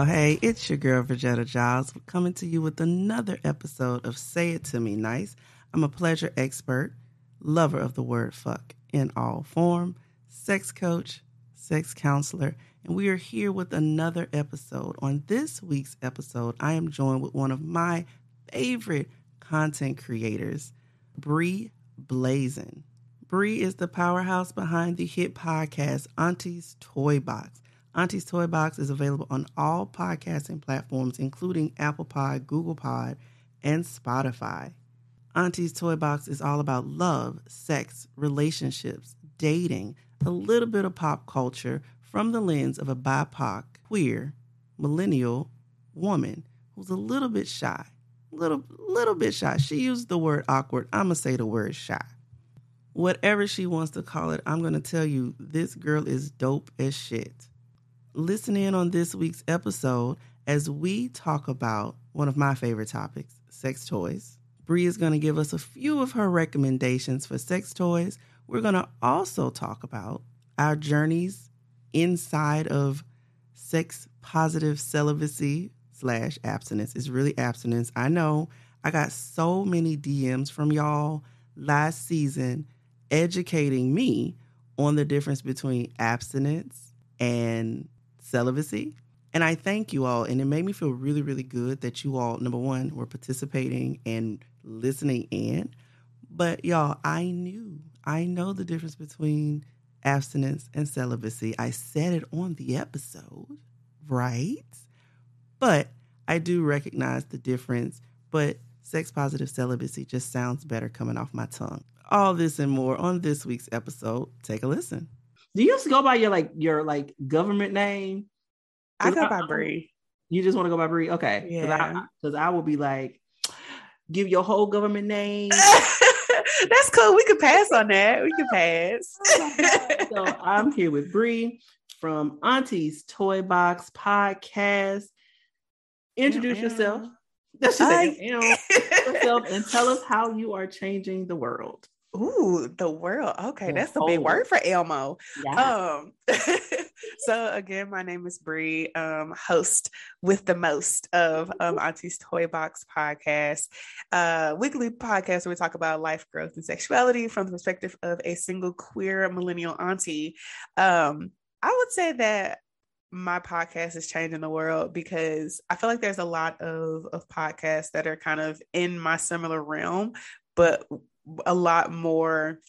y'all. Hey, it's your girl, Virginia Giles, coming to you with another episode of Say It To Me Nice. I'm a pleasure expert, lover of the word fuck in all form, sex coach, sex counselor, and we are here with another episode. On this week's episode, I am joined with one of my favorite content creators, Bree Blazin. Bree is the powerhouse behind the hit podcast Auntie's Toy Box. Auntie's Toy Box is available on all podcasting platforms, including Apple Pod, Google Pod, and Spotify. Auntie's Toy Box is all about love, sex, relationships, dating, a little bit of pop culture from the lens of a BIPOC, queer, millennial woman who's a little bit shy. Little little bit shy. She used the word awkward. I'm gonna say the word shy. Whatever she wants to call it, I'm gonna tell you this girl is dope as shit. Listen in on this week's episode as we talk about one of my favorite topics, sex toys. Bree is going to give us a few of her recommendations for sex toys. We're going to also talk about our journeys inside of sex positive celibacy slash abstinence. It's really abstinence. I know I got so many DMs from y'all last season educating me on the difference between abstinence and celibacy. And I thank you all. And it made me feel really, really good that you all, number one, were participating and listening in. But y'all, I knew, I know the difference between abstinence and celibacy. I said it on the episode, right? But I do recognize the difference. But sex positive celibacy just sounds better coming off my tongue. All this and more on this week's episode. Take a listen. Do you just go by your like your like government name? I go by Bree. You just want to go by Bree? Okay. Yeah. Because I, I, will be like, give your whole government name. That's cool. We could pass on that. We could pass. Oh so I'm here with Bree from Auntie's Toy Box Podcast. Introduce yeah, yourself. That's just I, yourself and tell us how you are changing the world. Ooh, the world. Okay, the that's a big word for Elmo. Yeah. Um, so again, my name is Bree, um, host with the most of um, Auntie's Toy Box podcast, uh, weekly podcast where we talk about life, growth, and sexuality from the perspective of a single queer millennial auntie. Um, I would say that my podcast is changing the world because I feel like there's a lot of of podcasts that are kind of in my similar realm, but a lot more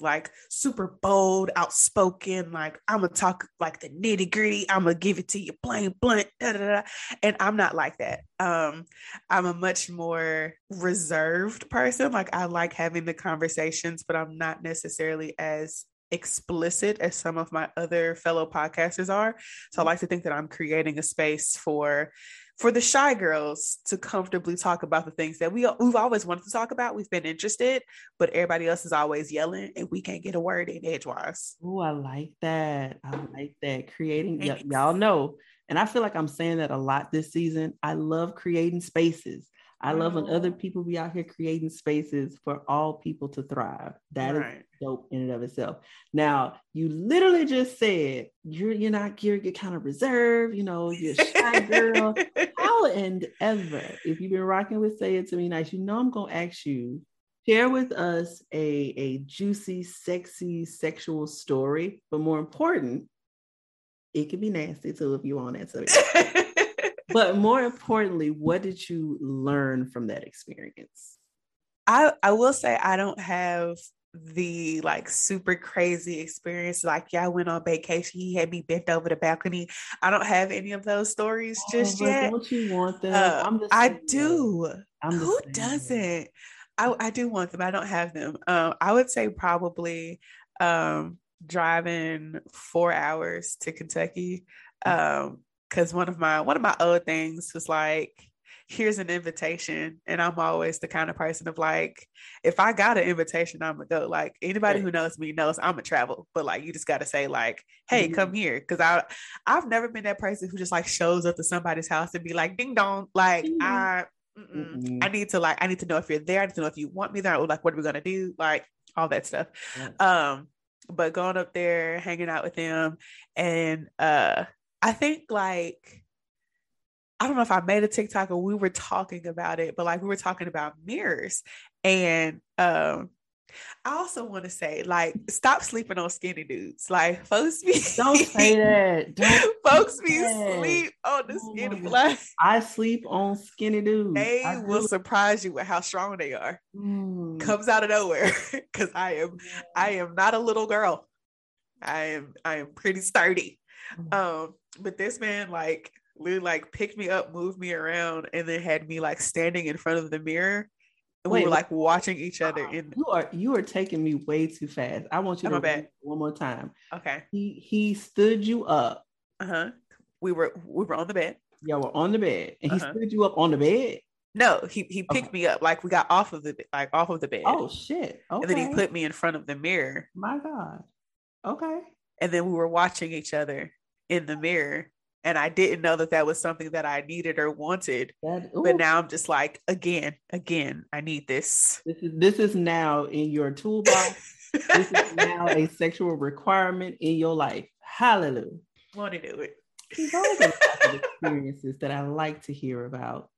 like super bold, outspoken. Like I'm gonna talk like the nitty gritty. I'm gonna give it to you plain blunt. Da, da, da. And I'm not like that. Um, I'm a much more reserved person. Like I like having the conversations, but I'm not necessarily as explicit as some of my other fellow podcasters are. So I like to think that I'm creating a space for for the shy girls to comfortably talk about the things that we we've always wanted to talk about. We've been interested, but everybody else is always yelling, and we can't get a word in edgewise. Oh, I like that. I like that. Creating, y- y'all know, and I feel like I'm saying that a lot this season. I love creating spaces. I love when other people be out here creating spaces for all people to thrive. That right. is dope in and of itself. Now, you literally just said you're you're not you're, you're kind of reserved, you know, you're shy girl. How and ever, if you've been rocking with Say It To Me Nice, you know I'm gonna ask you, share with us a, a juicy, sexy, sexual story, but more important, it can be nasty too if you want that. So but more importantly, what did you learn from that experience? I, I will say I don't have the like super crazy experience. Like, yeah, I went on vacation. He had me bent over the balcony. I don't have any of those stories oh, just yet. Don't you want them? Uh, I do. Who doesn't? I, I do want them. I don't have them. Um, I would say probably um, driving four hours to Kentucky. Mm. Um, because one of my one of my old things was like here's an invitation and i'm always the kind of person of like if i got an invitation i'm gonna go. Like anybody who knows me knows i'm gonna travel but like you just gotta say like hey mm-hmm. come here. Because i i've never been that person who just like shows up to somebody's house and be like ding dong. Like mm-hmm. i mm-mm. i need to like i need to know if you're there i need to know if you want me there or like what are we gonna do? Like all that stuff. Um but going up there hanging out with them and uh I think like I don't know if I made a TikTok or we were talking about it, but like we were talking about mirrors. And um I also want to say, like, stop sleeping on skinny dudes. Like, folks be don't say that. Don't folks be sleep on the oh skinny. Like, I sleep on skinny dudes. They I will do. surprise you with how strong they are. Mm. Comes out of nowhere because I am, I am not a little girl. I am, I am pretty sturdy. Mm. Um, but this man, like, literally, like, picked me up, moved me around, and then had me like standing in front of the mirror Wait, we were like watching each other in you are you are taking me way too fast. I want you to read one more time. Okay. He he stood you up. Uh-huh. We were we were on the bed. Yeah, we're on the bed. And uh-huh. he stood you up on the bed. No, he he picked okay. me up like we got off of the like off of the bed. Oh shit. Okay. And then he put me in front of the mirror. My God. Okay. And then we were watching each other in the mirror and I didn't know that that was something that I needed or wanted. That, but now I'm just like, again, again, I need this. This is this is now in your toolbox. this is now a sexual requirement in your life. Hallelujah. Want to do it. These are the experiences that I like to hear about.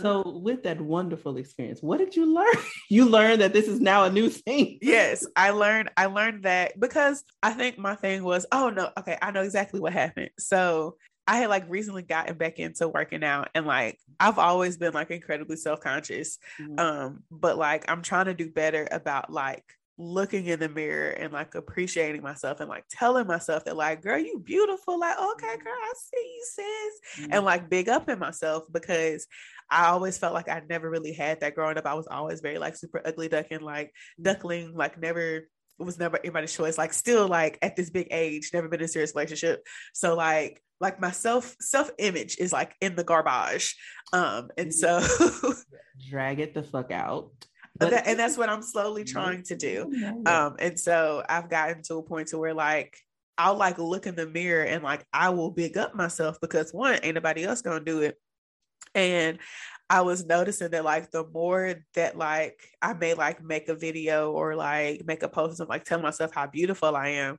So, uh-huh. with that wonderful experience, what did you learn? you learned that this is now a new thing. yes, I learned. I learned that because I think my thing was, oh no, okay, I know exactly what happened. So I had like recently gotten back into working out, and like I've always been like incredibly self conscious. Mm-hmm. Um, but like I'm trying to do better about like looking in the mirror and like appreciating myself and like telling myself that like girl you beautiful. Like okay girl i see you sis. Mm-hmm. and like big up in myself because i always felt like i never really had that growing up. I was always very like super ugly ducking like mm-hmm. duckling like never it was never anybody's choice like still like at this big age never been in a serious relationship. So like like my self self image is like in the garbage. Um and so drag it the fuck out that, and that's what I'm slowly trying to do. Um, and so I've gotten to a point to where like I'll like look in the mirror and like I will big up myself because one, ain't nobody else gonna do it. And I was noticing that like the more that like I may like make a video or like make a post of like telling myself how beautiful I am,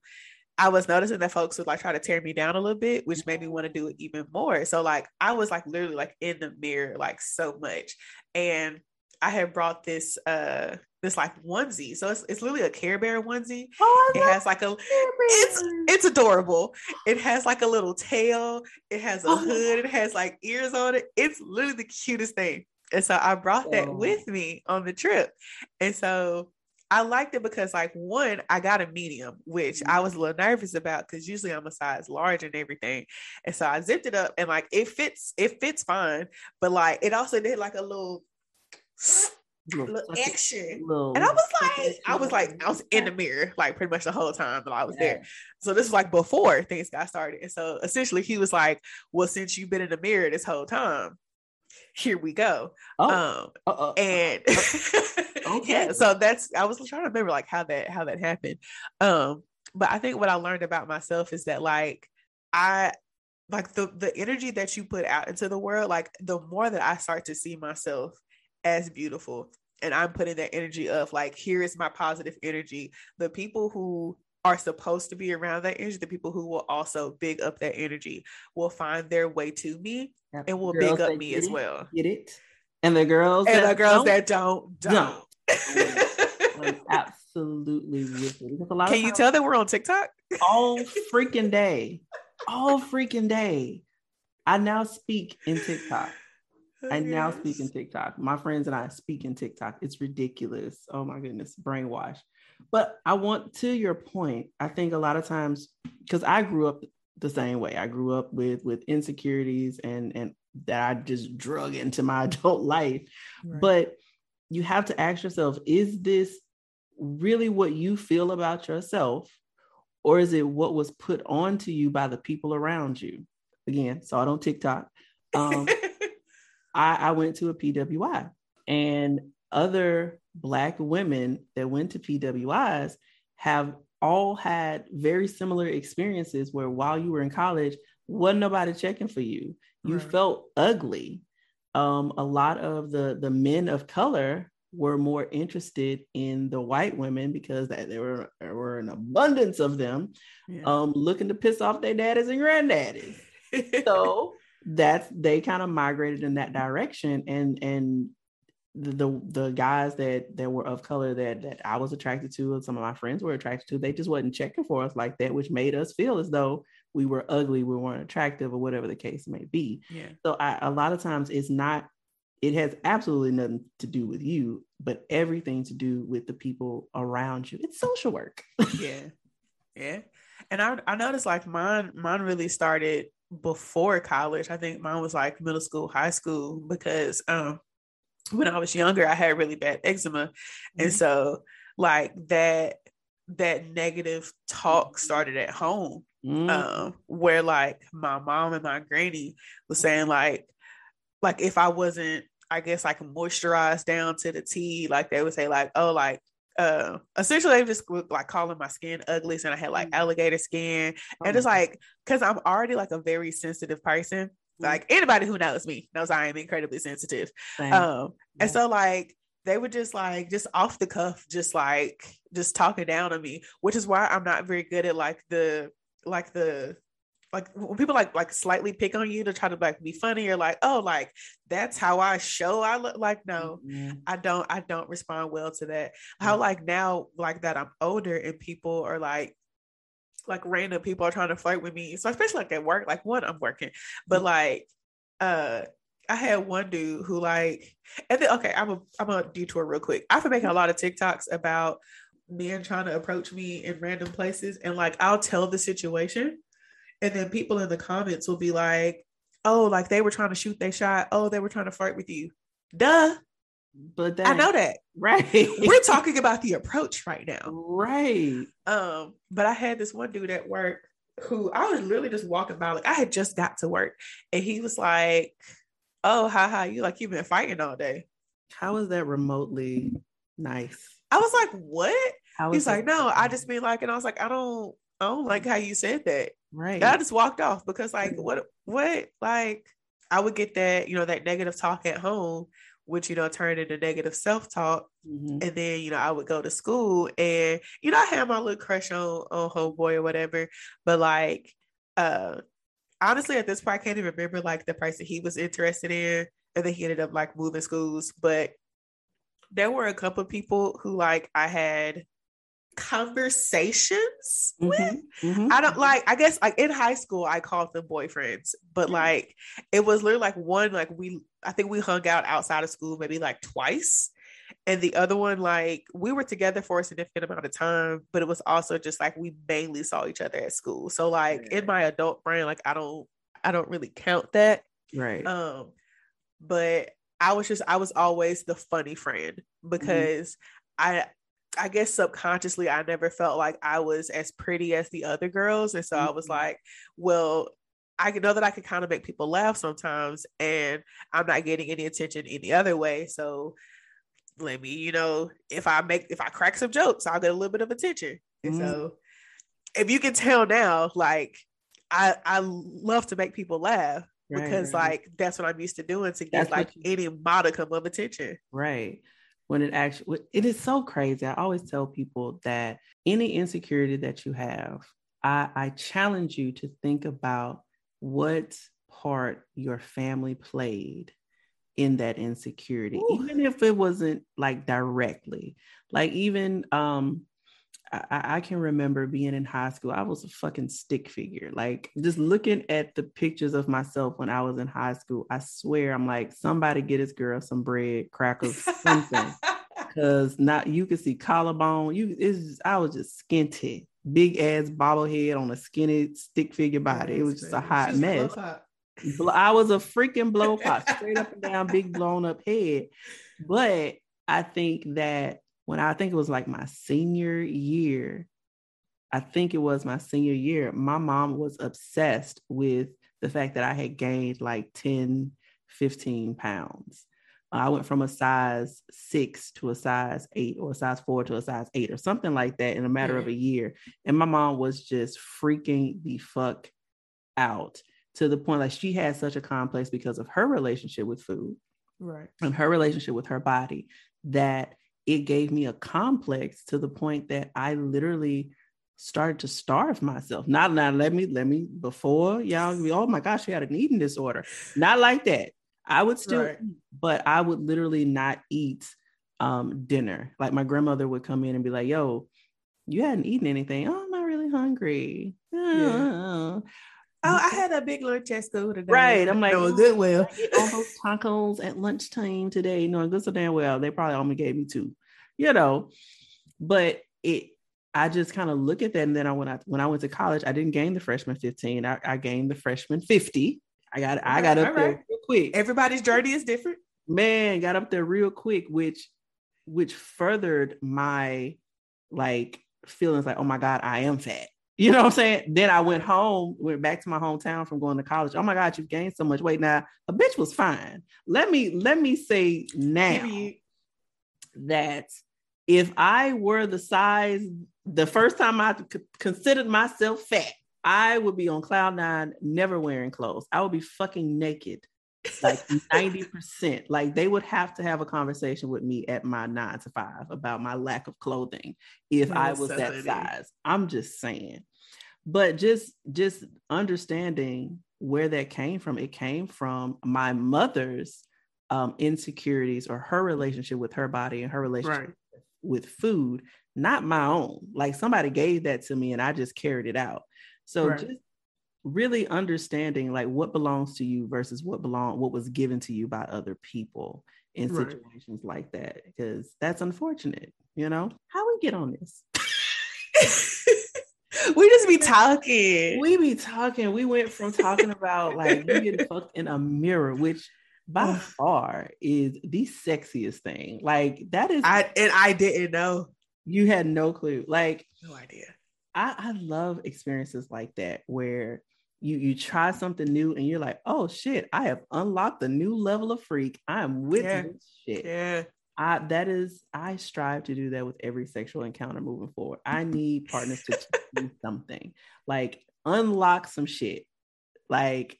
I was noticing that folks would like try to tear me down a little bit, which made me want to do it even more. So like I was like literally like in the mirror like so much. And I had brought this uh this like onesie. So it's, it's literally a Care Bear onesie. Oh, it has like a it's it's adorable. It has like a little tail. It has a oh. hood. It has like ears on it. It's literally the cutest thing. And so I brought that oh. with me on the trip. And so I liked it because like one, I got a medium, which I was a little nervous about because usually I'm a size large and everything. And so I zipped it up and like it fits, it fits fine. But like it also did like a little little action. Little, and I was like, I was like, I was in the mirror like pretty much the whole time that I was yeah. there. So this was like before things got started. And so essentially he was like, Well, since you've been in the mirror this whole time, here we go. Oh, um, uh-uh. and okay. yeah, so that's I was trying to remember like how that how that happened. Um, but I think what I learned about myself is that like I like the the energy that you put out into the world, like the more that I start to see myself as beautiful and I'm putting that energy of like, here is my positive energy. The people who are supposed to be around that energy, the people who will also big up that energy will find their way to me and will big up me as it, well. Get it? And the girls and the girls don't, that don't don't. don't. absolutely with it. Because a lot Can you tell that we're on TikTok? all freaking day. All freaking day. I now speak in TikTok. I now speak in TikTok. My friends and I speak in TikTok. It's ridiculous. Oh my goodness, brainwash. But I want to your point. I think a lot of times because I grew up the same way. I grew up with with insecurities and and that I just drug into my adult life. Right. But you have to ask yourself, is this really what you feel about yourself? Or is it what was put onto you by the people around you? Again, saw it on TikTok. Um, I, I went to a PWI and other Black women that went to PWIs have all had very similar experiences where while you were in college, wasn't nobody checking for you. You right. felt ugly. Um, a lot of the the men of color were more interested in the white women because that there were there were an abundance of them, yeah. um, looking to piss off their daddies and granddaddies. so that's they kind of migrated in that direction and and the the guys that that were of color that that I was attracted to and some of my friends were attracted to, they just wasn't checking for us like that, which made us feel as though we were ugly, we weren't attractive, or whatever the case may be. Yeah. So I, a lot of times it's not. It has absolutely nothing to do with you, but everything to do with the people around you. It's social work. yeah, yeah. And I I noticed like mine mine really started before college. I think mine was like middle school, high school because um when I was younger, I had really bad eczema. Mm-hmm. And so like that that negative talk started at home. Mm-hmm. Um, where like my mom and my granny was saying like like if I wasn't I guess like moisturized down to the T, like they would say like, oh, like uh essentially they just like calling my skin ugly and I had like mm. alligator skin. And it's oh. like because I'm already like a very sensitive person. Like anybody who knows me knows I am incredibly sensitive. Same. Um, and so like they were just like just off the cuff, just like just talking down on me, which is why I'm not very good at like the like the like when people like like slightly pick on you to try to like be funny or like oh like that's how I show I look like no mm-hmm. I don't I don't respond well to that mm-hmm. how like now like that I'm older and people are like like random people are trying to flirt with me. So especially like at work, like one, I'm working, but mm-hmm. like uh I had one dude who like and then okay, I'm a I'm a detour real quick. I've been making a lot of TikToks about men trying to approach me in random places and like I'll tell the situation and then people in the comments will be like, oh, like they were trying to shoot their shot. Oh, they were trying to fight with you. Duh. But I know that. Right. We're talking about the approach right now. Right. Um, but I had this one dude at work who I was literally just walking by, like I had just got to work, and he was like, Oh, ha ha, you like you've been fighting all day. How is that remotely nice? I was like, What? He's like, No, I just mean like, and I was like, I don't I don't like how you said that. Right. I just walked off because like what what like I would get that, you know, that negative talk at home which you know turned into negative self-talk mm-hmm. and then you know i would go to school and you know i had my little crush on on homeboy or whatever but like uh honestly at this point i can't even remember like the person he was interested in and then he ended up like moving schools but there were a couple of people who like i had conversations mm-hmm, with. Mm-hmm. I don't like, I guess like in high school, I called them boyfriends, but mm-hmm. like it was literally like one, like we, I think we hung out outside of school maybe like twice. And the other one, like we were together for a significant amount of time, but it was also just like we mainly saw each other at school. So like in my adult brain, like I don't, I don't really count that. Right. Um, but I was just, I was always the funny friend mm-hmm. because I I guess subconsciously I never felt like I was as pretty as the other girls. And so mm-hmm. I was mm-hmm. like, well, I know that I can kind of make people laugh sometimes and I'm not getting any attention any other way. So let me, you know, if I make if I crack some jokes, I'll get a little bit of attention. And mm-hmm. so if you can tell now, like I I love to make people laugh right, because right. like that's what I'm used to doing to get that's like you, any modicum of attention. Right when it actually it is so crazy i always tell people that any insecurity that you have i i challenge you to think about what part your family played in that insecurity Ooh. even if it wasn't like directly like even um I, I, can remember being in high school. I was a fucking stick figure. Like just looking at the pictures of myself when I was in high school, I swear I'm like, somebody get this girl some bread, crackers, something. Cause not you could see collarbone. You is I was just skinty, big ass bobblehead on a skinny stick figure body. It was just a hot She's mess. I was a freaking blow pop, straight up and down, big blown up head. But I think that when I think it was like my senior year, I think it was my senior year, my mom was obsessed with the fact that I had gained like 10, 15 pounds. Uh, I went from a size six to a size eight or a size four to a size eight or something like that in a matter of mm. a year. And my mom was just freaking the fuck out to the point like she had such a complex because of her relationship with food. Right. And her relationship with her body that it gave me a complex to the point that I literally started to starve myself. Not now, let me, let me, before y'all, be, oh my gosh, she had an eating disorder. Not like that. I would still, right. eat, but I would literally not eat um, dinner. Like my grandmother would come in and be like, yo, you hadn't eaten anything. Oh, I'm not really hungry. Yeah. Oh, I had a big lunch at school today. Right. I'm like, oh, good well. all those tacos at lunchtime today, knowing good so damn well, they probably only gave me two, you know. But it I just kind of look at that. And then I when I when I went to college, I didn't gain the freshman 15. I, I gained the freshman 50. I got I got up there real quick. Everybody's journey is different. Man, got up there real quick, which which furthered my like feelings like, oh my God, I am fat. You know what I'm saying? Then I went home, went back to my hometown from going to college. Oh my God, you've gained so much weight. Now a bitch was fine. Let me let me say now that if I were the size the first time I considered myself fat, I would be on cloud nine, never wearing clothes. I would be fucking naked, like 90%. Like they would have to have a conversation with me at my nine to five about my lack of clothing if I was that size. I'm just saying. But just just understanding where that came from, it came from my mother's um, insecurities or her relationship with her body and her relationship right. with food not my own. Like somebody gave that to me and I just carried it out. So right. just really understanding like what belongs to you versus what belong what was given to you by other people in right. situations like that because that's unfortunate, you know? How we get on this? we just be talking. We be talking. We went from talking about like you getting fucked in a mirror, which by far is the sexiest thing. Like that is I and I didn't know. You had no clue. Like no idea. I, I love experiences like that where you you try something new and you're like, oh shit, I have unlocked a new level of freak. I am with yeah. this shit. Yeah. I that is I strive to do that with every sexual encounter moving forward. I need partners to do something. Like unlock some shit. Like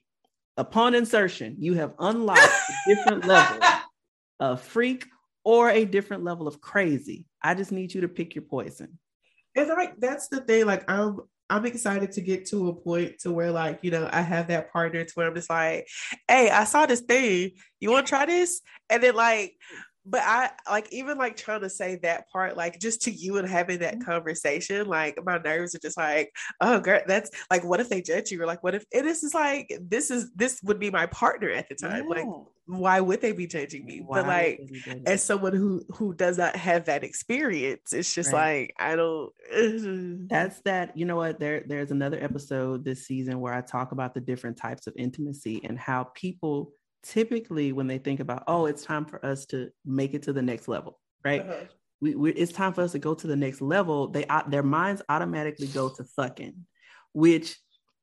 upon insertion, you have unlocked a different level of freak or a different level of crazy. I just need you to pick your poison. And like that's the thing. Like I'm I'm excited to get to a point to where like, you know, I have that partner to where I'm just like, hey, I saw this thing. You want to try this? And then like but I like even like trying to say that part, like just to you and having that mm-hmm. conversation, like my nerves are just like, oh girl, that's like what if they judge you? Or like what if it is is like this is this would be my partner at the time. Yeah. Like why would they be judging me? Why but like as someone who who does not have that experience, it's just right. like I don't that's that, you know what? There there's another episode this season where I talk about the different types of intimacy and how people typically when they think about oh it's time for us to make it to the next level right uh-huh. we, we, it's time for us to go to the next level they their minds automatically go to fucking which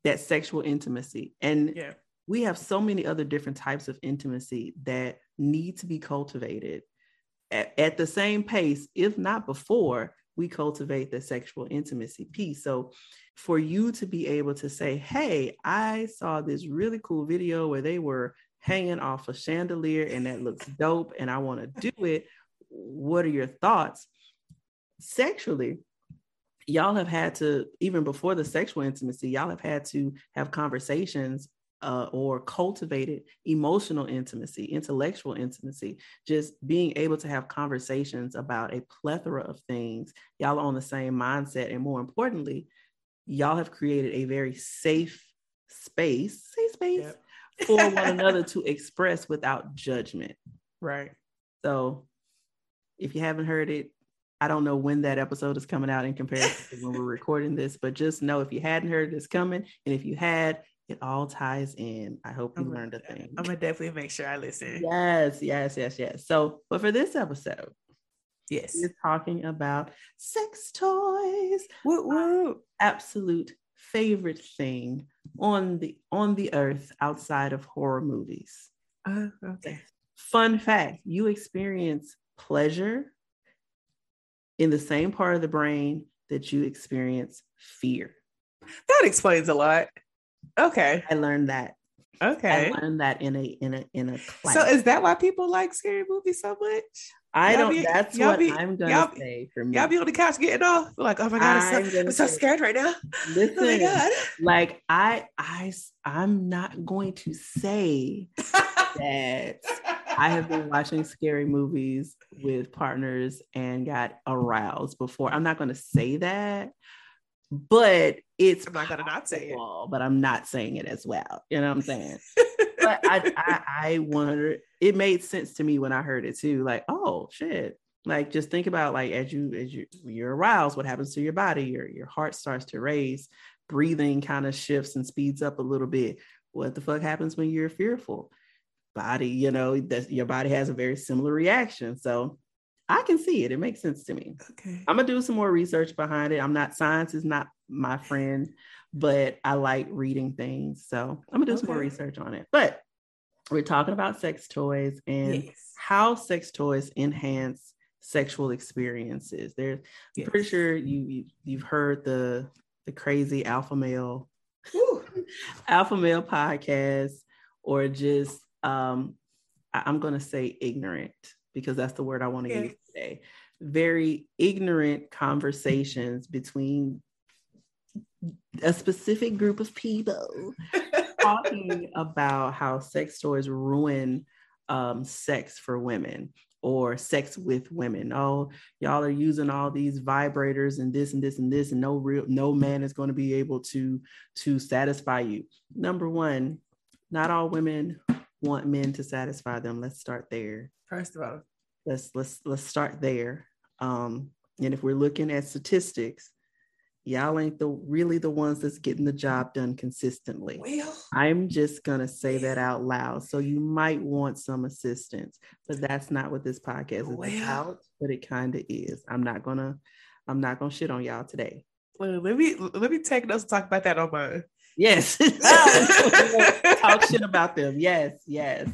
that sexual intimacy and yeah. we have so many other different types of intimacy that need to be cultivated at, at the same pace if not before we cultivate the sexual intimacy piece so for you to be able to say hey i saw this really cool video where they were hanging off a chandelier and that looks dope and I want to do it. What are your thoughts? Sexually, y'all have had to, even before the sexual intimacy, y'all have had to have conversations uh, or cultivated emotional intimacy, intellectual intimacy, just being able to have conversations about a plethora of things. Y'all are on the same mindset. And more importantly, y'all have created a very safe space, safe space. Yep for one another to express without judgment. Right. So if you haven't heard it, I don't know when that episode is coming out in comparison to when we're recording this, but just know if you hadn't heard this coming, and if you had, it all ties in. I hope you I'm learned a thing. I'm gonna definitely make sure I listen. Yes, yes, yes, yes. So, but for this episode, yes, we're talking about sex toys. Woo woo! Absolute favorite thing on the on the earth outside of horror movies. Uh, okay. Fun fact: you experience pleasure in the same part of the brain that you experience fear. That explains a lot. Okay, I learned that. Okay, I learned that in a in a in a class. So is that why people like scary movies so much? I y'all don't. Be, that's what be, I'm gonna say for me. Y'all be on the couch getting off, like, oh my god, I'm, so, I'm so scared right now. Listen, oh my god. like I, I, I'm not going to say that I have been watching scary movies with partners and got aroused before. I'm not going to say that, but it's I'm not going to not say it. All, but I'm not saying it as well. You know what I'm saying? but I, I, I wonder. It made sense to me when I heard it too. Like, oh shit. Like, just think about like as you as you you're aroused, what happens to your body? Your your heart starts to race, breathing kind of shifts and speeds up a little bit. What the fuck happens when you're fearful? Body, you know, that your body has a very similar reaction. So I can see it. It makes sense to me. Okay. I'm gonna do some more research behind it. I'm not science is not my friend, but I like reading things. So I'm gonna do okay. some more research on it. But we're talking about sex toys and yes. how sex toys enhance sexual experiences. There's yes. I'm pretty sure you, you have heard the the crazy alpha male alpha male podcast or just um I, am gonna say ignorant because that's the word I want to yes. use today. Very ignorant conversations between a specific group of people talking about how sex toys ruin um, sex for women or sex with women. Oh, y'all are using all these vibrators and this and this and this, and no real no man is going to be able to to satisfy you. Number one, not all women want men to satisfy them. Let's start there. First of all, let's let's let's start there. Um, and if we're looking at statistics, y'all ain't the really the ones that's getting the job done consistently. Well, I'm just gonna say that out loud. So you might want some assistance, but that's not what this podcast is well, about. But it kind of is. I'm not gonna I'm not gonna shit on y'all today. Well, let me let me take notes and talk about that on my yes. talk shit about them. Yes, yes.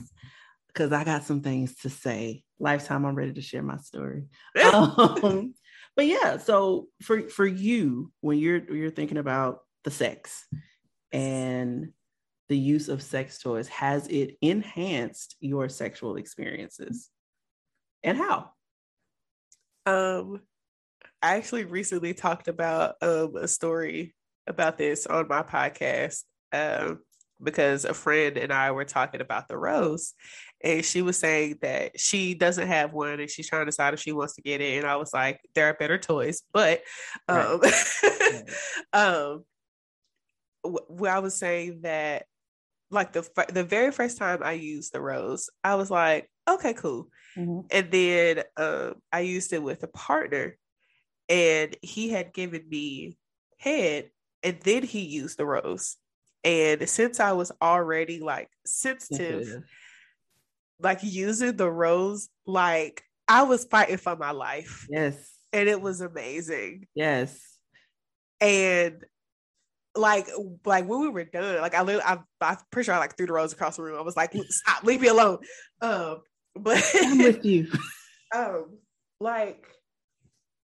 Because I got some things to say. Lifetime, I'm ready to share my story. um, but yeah, so for for you, when you're you're thinking about the sex and the use of sex toys, has it enhanced your sexual experiences? And how? Um, I actually recently talked about um, a story about this on my podcast. Um, because a friend and I were talking about the rose, and she was saying that she doesn't have one and she's trying to decide if she wants to get it. And I was like, there are better toys, but um, right. um, w- I was saying that like the the very first time I used the rose, I was like, okay, cool. Mm-hmm. And then um, I used it with a partner, and he had given me head, and then he used the rose. And since I was already like sensitive, like using the rose, like I was fighting for my life. Yes. And it was amazing. Yes. And like like when we were done, like I literally I I'm pretty sure I like threw the rose across the room. I was like, stop, leave me alone. Um, but I'm with you. um, like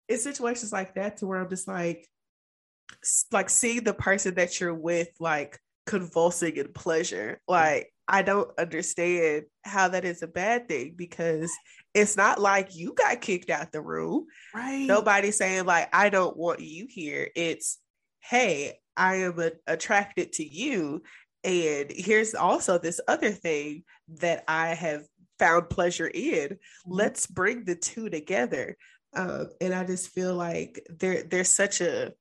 in situations like that to where I'm just like, like seeing the person that you're with like convulsing in pleasure like i don't understand how that is a bad thing because it's not like you got kicked out the room. Right. Nobody's saying like i don't want you here. It's hey i am a- attracted to you. And here's also this other thing that i have found pleasure in. Mm-hmm. let's bring the two together. Um, and i just feel like there there's such a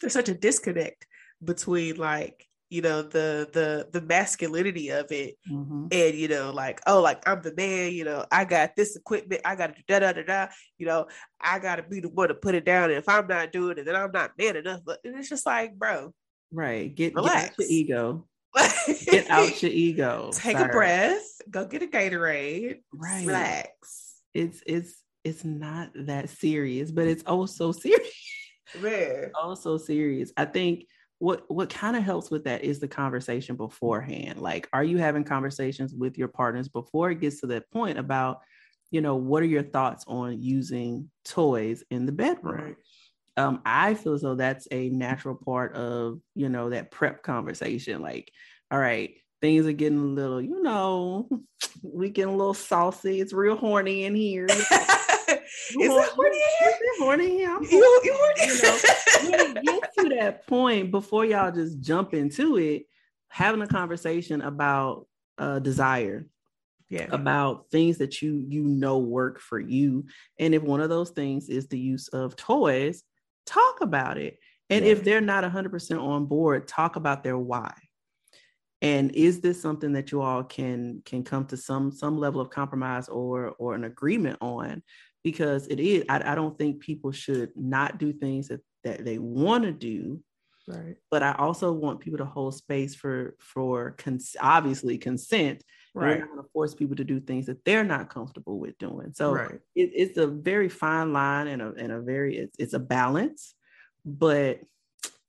there's such a disconnect between like you know the the the masculinity of it mm-hmm. and you know like oh like i'm the man you know i got this equipment i got to da da da da you know i got to be the one to put it down and if i'm not doing it then i'm not man enough but it's just like bro right get, relax. get out your ego get out your ego take Sorry. a breath go get a gatorade right relax it's it's it's not that serious but it's also serious Man. Also serious. I think what what kind of helps with that is the conversation beforehand. Like, are you having conversations with your partners before it gets to that point about, you know, what are your thoughts on using toys in the bedroom? Right. Um, I feel as though that's a natural part of, you know, that prep conversation. Like, all right, things are getting a little, you know, we getting a little saucy. It's real horny in here. Is it horny here? horny here? I'm you, you horny? You know, get to that point before y'all just jump into it, having a conversation about uh, desire yeah about things that you you know work for you and if one of those things is the use of toys talk about it and yeah. if they're not 100% on board talk about their why and is this something that you all can can come to some some level of compromise or or an agreement on because it is i, I don't think people should not do things that that they want to do right but i also want people to hold space for for cons- obviously consent Right. We're not going to force people to do things that they're not comfortable with doing. So right. it, it's a very fine line and a, and a very, it's, it's a balance, but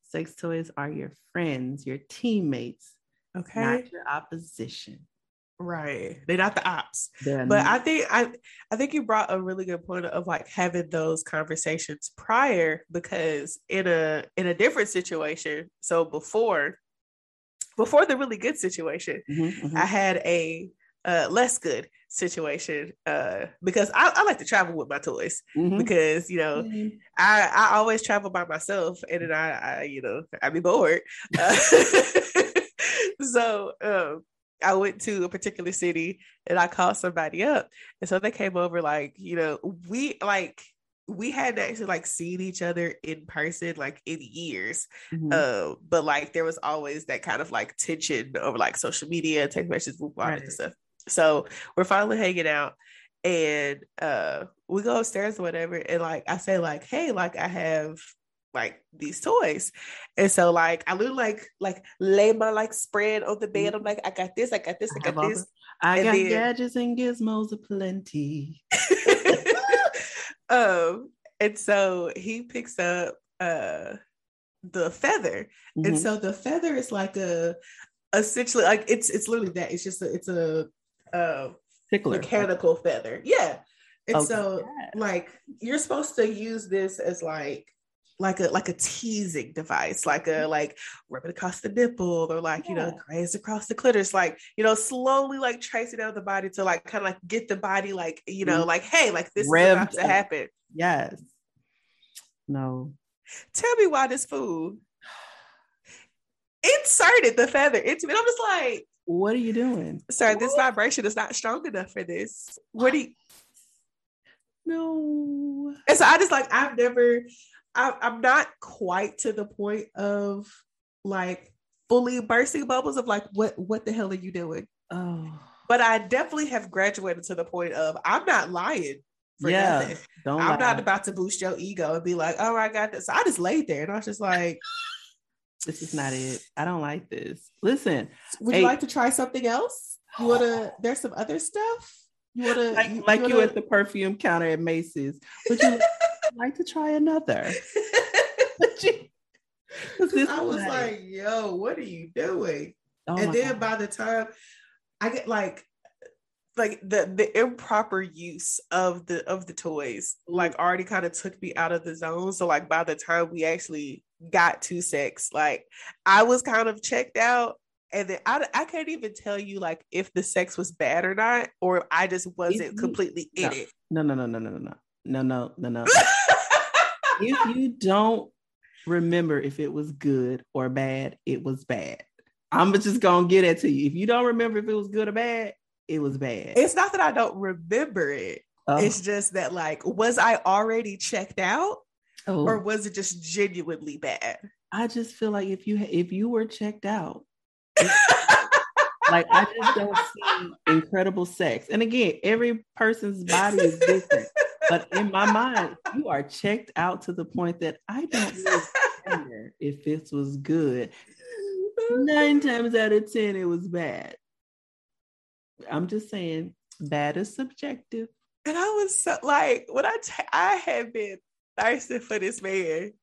sex toys are your friends, your teammates, okay, not your opposition. Right. They're not the ops. They're but not. I think I I think you brought a really good point of like having those conversations prior because in a in a different situation, so before before the really good situation, mm-hmm, mm-hmm. I had a uh, less good situation uh, because I, I, like to travel with my toys mm-hmm. because you know mm-hmm. I, I always travel by myself and then I, I you know I be bored uh, so um, I went to a particular city and I called somebody up and so they came over like you know we like we hadn't actually like seen each other in person like in years mm-hmm. uh, but like there was always that kind of like tension over like social media text messages right. and stuff so we're finally hanging out and uh we go upstairs or whatever and like i say like hey like i have like these toys and so like i look like like lay my like spread on the bed mm-hmm. i'm like i got this i got this i, I got this i and got then, gadgets and gizmos aplenty um, and so he picks up uh the feather. Mm-hmm. And so the feather is like a essentially like it's it's literally that. It's just a it's a uh Tickler. mechanical feather. Yeah. And so like you're supposed to use this as like like a like a teasing device, like a mm-hmm. like rub it across the nipple or like yeah. you know graze across the clitoris, like you know slowly like tracing down the body to like kind of like get the body like you know mm-hmm. like hey like this Revved is about to happen. Yes. No. Tell me why this food inserted the feather into it. I'm just like, what are you doing? Sorry, what? this vibration is not strong enough for this. What do you? No. And so I just like I've never I, I'm not quite to the point of like fully bursting bubbles of like what what the hell are you doing? Oh. But I definitely have graduated to the point of I'm not lying for yeah, nothing. I'm lie. not about to boost your ego and be like, oh, I got this. I just laid there and I was just like, this is not it. I don't like this. Listen, would hey, you like to try something else? You wanna? There's some other stuff. You wanna? Like you, like you, wanna... you at the perfume counter at Macy's. Would you like to try another. I was like, yo, what are you doing? Oh and then God. by the time I get like like the the improper use of the of the toys like already kind of took me out of the zone so like by the time we actually got to sex like i was kind of checked out and then I, I can't even tell you like if the sex was bad or not or i just wasn't completely in no. it no no no no no no no no no no no if you don't remember if it was good or bad, it was bad. I'm just gonna get it to you. If you don't remember if it was good or bad, it was bad. It's not that I don't remember it. Oh. It's just that like, was I already checked out, oh. or was it just genuinely bad? I just feel like if you if you were checked out, like I just don't see incredible sex. And again, every person's body is different but in my mind, you are checked out to the point that I don't remember if this was good. Nine times out of 10, it was bad. I'm just saying, bad is subjective. And I was so, like, when I t- I had been thirsty for this man,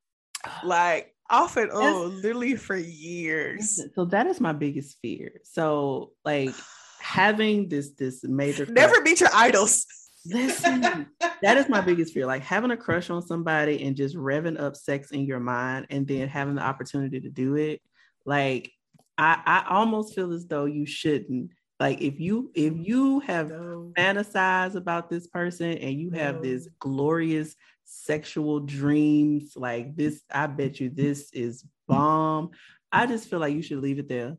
like off and on, literally for years. So that is my biggest fear. So, like, having this this major never meet your idols. Listen, that is my biggest fear. Like having a crush on somebody and just revving up sex in your mind and then having the opportunity to do it. Like I, I almost feel as though you shouldn't. Like if you if you have no. fantasized about this person and you have no. this glorious sexual dreams like this, I bet you this is bomb. I just feel like you should leave it there.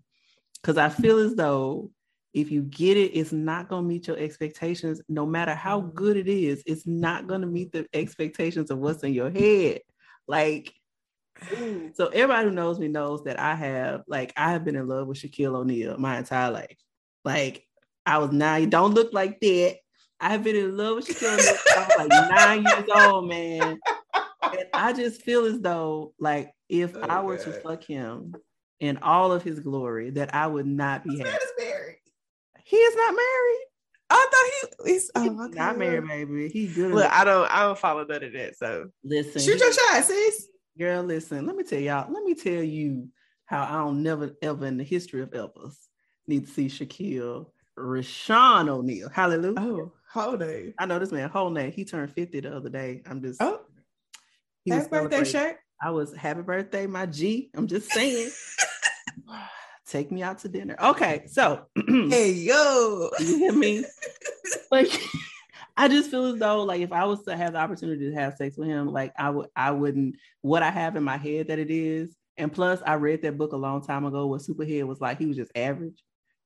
Cause I feel as though if you get it, it's not going to meet your expectations. No matter how mm-hmm. good it is, it's not going to meet the expectations of what's in your head. Like, so everybody who knows me knows that I have, like, I have been in love with Shaquille O'Neal my entire life. Like, I was nine, don't look like that. I've been in love with Shaquille O'Neal. I was like nine years old, man. And I just feel as though, like, if oh, I were God. to fuck him in all of his glory, that I would not be happy. He is not married. I thought he he's, oh, okay. not married, baby. He good. Look, I don't I don't follow none of that. So listen, shoot your shot, sis. Girl, listen. Let me tell y'all. Let me tell you how I don't never ever in the history of Elvis need to see Shaquille Rashaun O'Neal. Hallelujah. Oh, whole name. I know this man whole name. He turned 50 the other day. I'm just oh happy birthday, Shaq. I was happy birthday, my G. I'm just saying. take me out to dinner. Okay, so hey yo, you hear me? like I just feel as though like if I was to have the opportunity to have sex with him, like I would I wouldn't what I have in my head that it is. And plus I read that book a long time ago where Superhead was like he was just average.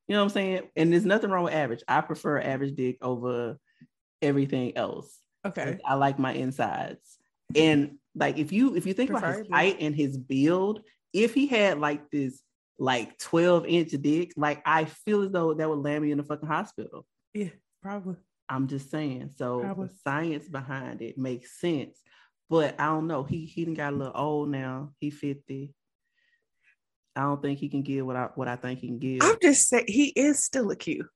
You know what I'm saying? And there's nothing wrong with average. I prefer average dick over everything else. Okay. I like my insides. And like if you if you think about his height and his build, if he had like this like 12 inch dick, like I feel as though that would land me in the fucking hospital. Yeah, probably. I'm just saying. So probably. the science behind it makes sense. But I don't know. He he got a little old now. He 50. I don't think he can give what I what I think he can give. I'm just saying he is still a Q.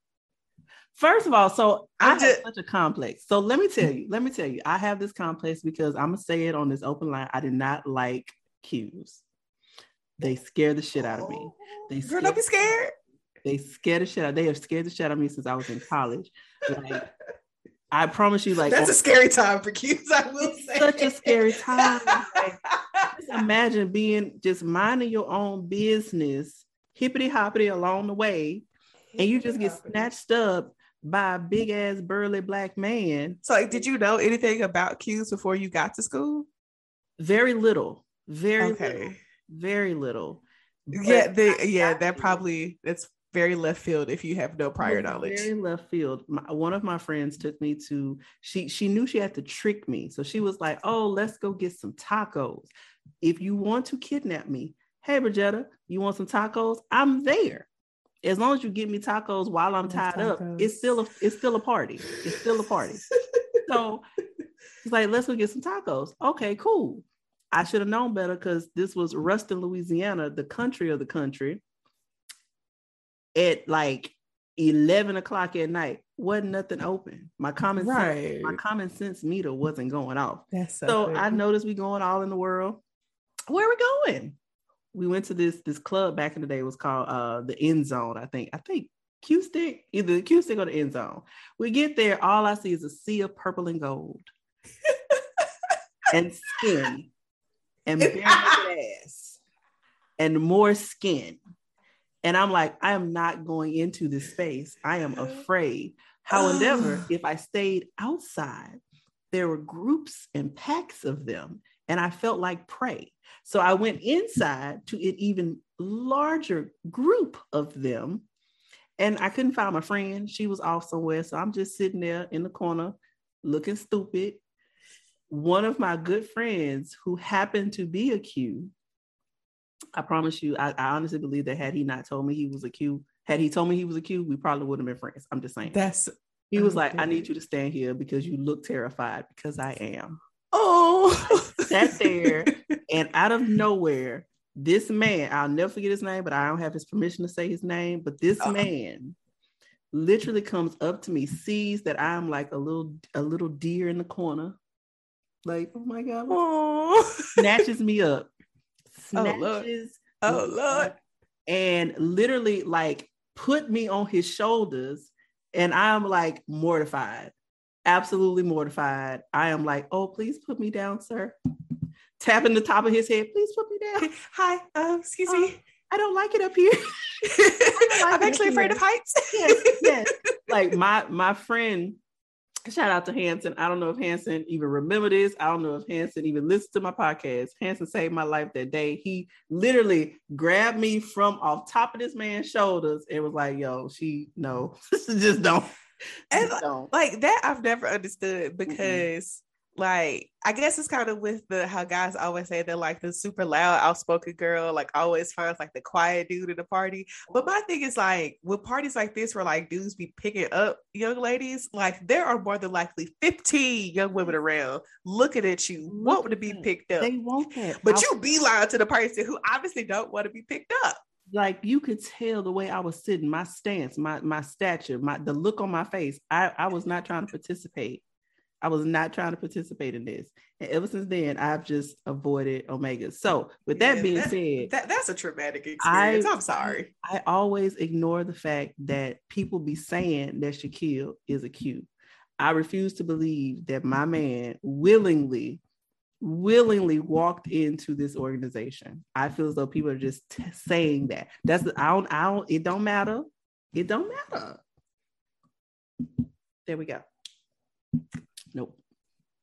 First of all, so I, I just, have such a complex. So let me tell you, let me tell you, I have this complex because I'm gonna say it on this open line. I did not like Qs. They scare the shit out of me. Oh, they scare, Girl, don't be scared. They scare the shit out. They have scared the shit out of me since I was in college. Like, I promise you, like that's oh a scary time for kids. I will say, such a scary time. Like, just imagine being just minding your own business, hippity hoppity along the way, and you just get snatched up by a big ass burly black man. So, like, did you know anything about Qs before you got to school? Very little. Very okay. Little very little. Yeah, they, yeah, that probably that's very left field if you have no prior knowledge. Very left field. My, one of my friends took me to she she knew she had to trick me, so she was like, "Oh, let's go get some tacos. If you want to kidnap me, hey Bridgetta, you want some tacos? I'm there. As long as you get me tacos while I'm tied tacos. up, it's still a it's still a party. It's still a party. so it's like, let's go get some tacos. Okay, cool. I should have known better because this was Ruston, Louisiana, the country of the country. At like 11 o'clock at night, wasn't nothing open. My common right. sense, my common sense meter wasn't going off. That's so, so I noticed we going all in the world. Where are we going? We went to this this club back in the day. It was called uh the End Zone. I think I think Q stick, either the Q stick or the End Zone. We get there, all I see is a sea of purple and gold and skin and bare ass and more skin. And I'm like, I am not going into this space. I am afraid. However, if I stayed outside, there were groups and packs of them, and I felt like prey. So I went inside to an even larger group of them, and I couldn't find my friend. She was off somewhere. So I'm just sitting there in the corner looking stupid one of my good friends who happened to be a Q, I promise you, I, I, honestly believe that had he not told me he was a Q, had he told me he was a Q, we probably would have been friends. I'm just saying. That's he was like, I need you to stand here because you look terrified because I am. Oh, sat there and out of nowhere, this man, I'll never forget his name, but I don't have his permission to say his name. But this oh. man literally comes up to me, sees that I'm like a little a little deer in the corner, like, oh my God. Oh. Snatches me up. Snatches. Oh, Lord. Oh, Lord. And literally, like, put me on his shoulders. And I'm like mortified, absolutely mortified. I am like, oh, please put me down, sir. Tapping the top of his head, please put me down. Hi, uh, excuse me. I don't like it up here. like I'm actually afraid of heights. yes, yes. Like my my friend, shout out to Hanson. I don't know if Hanson even remember this. I don't know if Hanson even listened to my podcast. Hanson saved my life that day. He literally grabbed me from off top of this man's shoulders and was like, "Yo, she no, just don't." And don't. like that, I've never understood because. Like I guess it's kind of with the how guys always say they're like the super loud, outspoken girl, like always finds like the quiet dude in the party. But my thing is like with parties like this where like dudes be picking up young ladies, like there are more than likely 15 young women around looking at you, wanting to be picked up. They want that. But I'll- you be lying to the person who obviously don't want to be picked up like you could tell the way I was sitting, my stance, my my stature, my the look on my face. I I was not trying to participate. I was not trying to participate in this. And ever since then, I've just avoided Omega. So, with that yeah, being that, said, that, that's a traumatic experience. I, am sorry. I always ignore the fact that people be saying that Shaquille is a cute. I refuse to believe that my man willingly, willingly walked into this organization. I feel as though people are just t- saying that. That's I don't, I don't, it don't matter. It don't matter. There we go.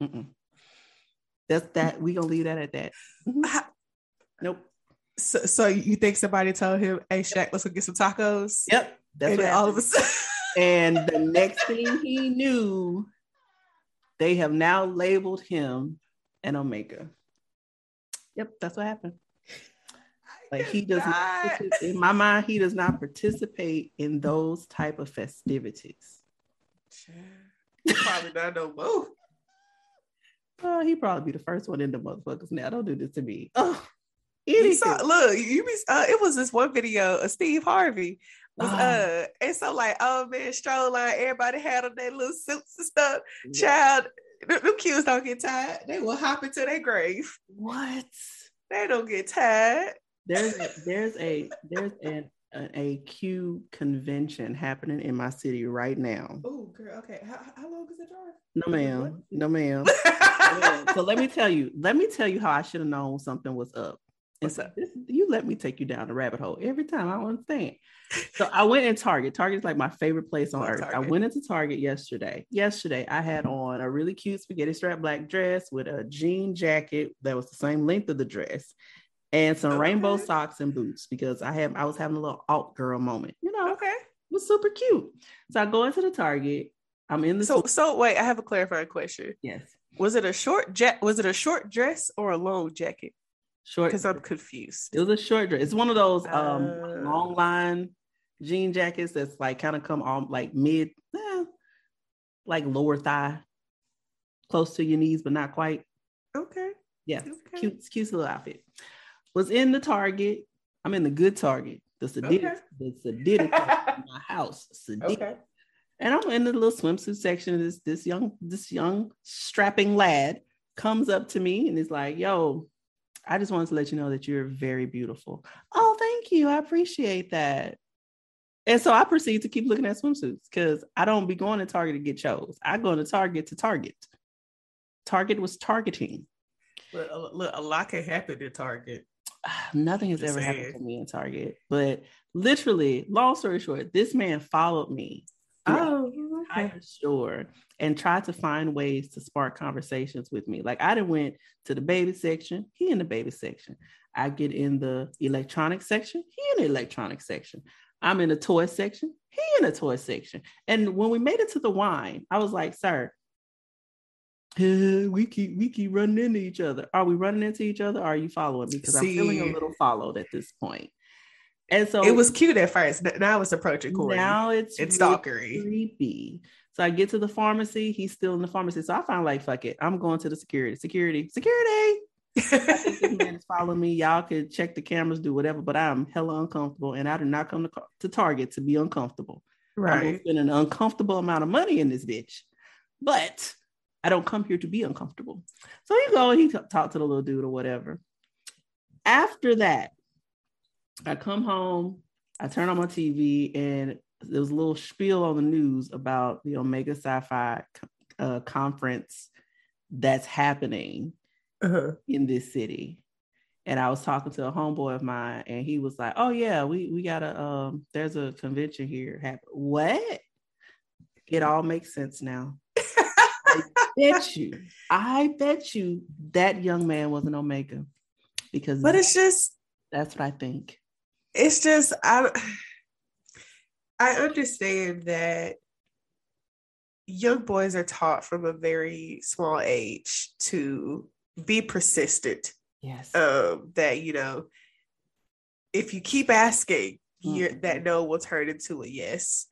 Mm-mm. That's that. We gonna leave that at that. Mm-hmm. Nope. So, so you think somebody told him, "Hey, Shaq, let's go get some tacos"? Yep. That's and what all of a sudden. and the next thing he knew, they have now labeled him an Omega. Yep, that's what happened. Like he does not, in my mind, he does not participate in those type of festivities. Probably not no more. Oh, he probably be the first one in the motherfuckers now. Don't do this to me. Oh, you saw, look, you be, uh, it was this one video of Steve Harvey was oh. uh and so like oh man stroll line everybody had on their little suits and stuff. Child them kids don't get tired. They will hop into their grave. What? They don't get tired. There's a, there's a there's an a Q convention happening in my city right now. Oh, girl. Okay. How, how long is it drive? No, ma'am. No, ma'am. so let me tell you. Let me tell you how I should have known something was up. And so this, you let me take you down the rabbit hole every time. I don't understand. So I went in Target. Target is like my favorite place on earth. Target. I went into Target yesterday. Yesterday, I had on a really cute spaghetti strap black dress with a jean jacket that was the same length of the dress and some okay. rainbow socks and boots because I have I was having a little alt girl moment. You know, okay, it was super cute. So I go into the Target. I'm in the so so wait. I have a clarifying question. Yes. Was it a short jet? Was it a short dress or a long jacket? Short. Because I'm confused. It was a short dress. It's one of those um uh, long line jean jackets that's like kind of come on like mid, eh, like lower thigh, close to your knees, but not quite. Okay. Yeah. Okay. Cute, cute little outfit was in the Target. I'm in the good Target, the Sadiddy, okay. the Sadiddy my house. Sadiddy. Okay. And I'm in the little swimsuit section. This this young this young strapping lad comes up to me and is like, "Yo, I just wanted to let you know that you're very beautiful." Oh, thank you. I appreciate that. And so I proceed to keep looking at swimsuits because I don't be going to Target to get chose. I go to Target to Target. Target was targeting. Look, look, a lot can happen at Target. nothing has Just ever happened to me in Target. But literally, long story short, this man followed me oh, okay. store and tried to find ways to spark conversations with me. Like I went to the baby section, he in the baby section. I get in the electronic section, he in the electronic section. I'm in the toy section, he in the toy section. And when we made it to the wine, I was like, sir, we keep we keep running into each other. Are we running into each other? are you following me? Because I'm feeling a little followed at this point. And so it was cute at first. Now it's approaching Corey. Now it's it's stalkery. Creepy. So I get to the pharmacy. He's still in the pharmacy. So I find like fuck it. I'm going to the security. Security. Security. this man is following me. Y'all can check the cameras, do whatever, but I'm hella uncomfortable, and I do not come to, to Target to be uncomfortable. Right. I'm spending an uncomfortable amount of money in this bitch, but I don't come here to be uncomfortable. So he go and he t- talked to the little dude or whatever. After that, I come home, I turn on my TV, and there was a little spiel on the news about the Omega Psi Phi uh, conference that's happening uh-huh. in this city. and I was talking to a homeboy of mine, and he was like, "Oh yeah, we we got a um, there's a convention here. Happen. What? It all makes sense now. I bet you, I bet you that young man was an Omega, because but it's just that's what I think. It's just I I understand that young boys are taught from a very small age to be persistent. Yes. Um, that you know, if you keep asking, mm-hmm. that no will turn into a yes.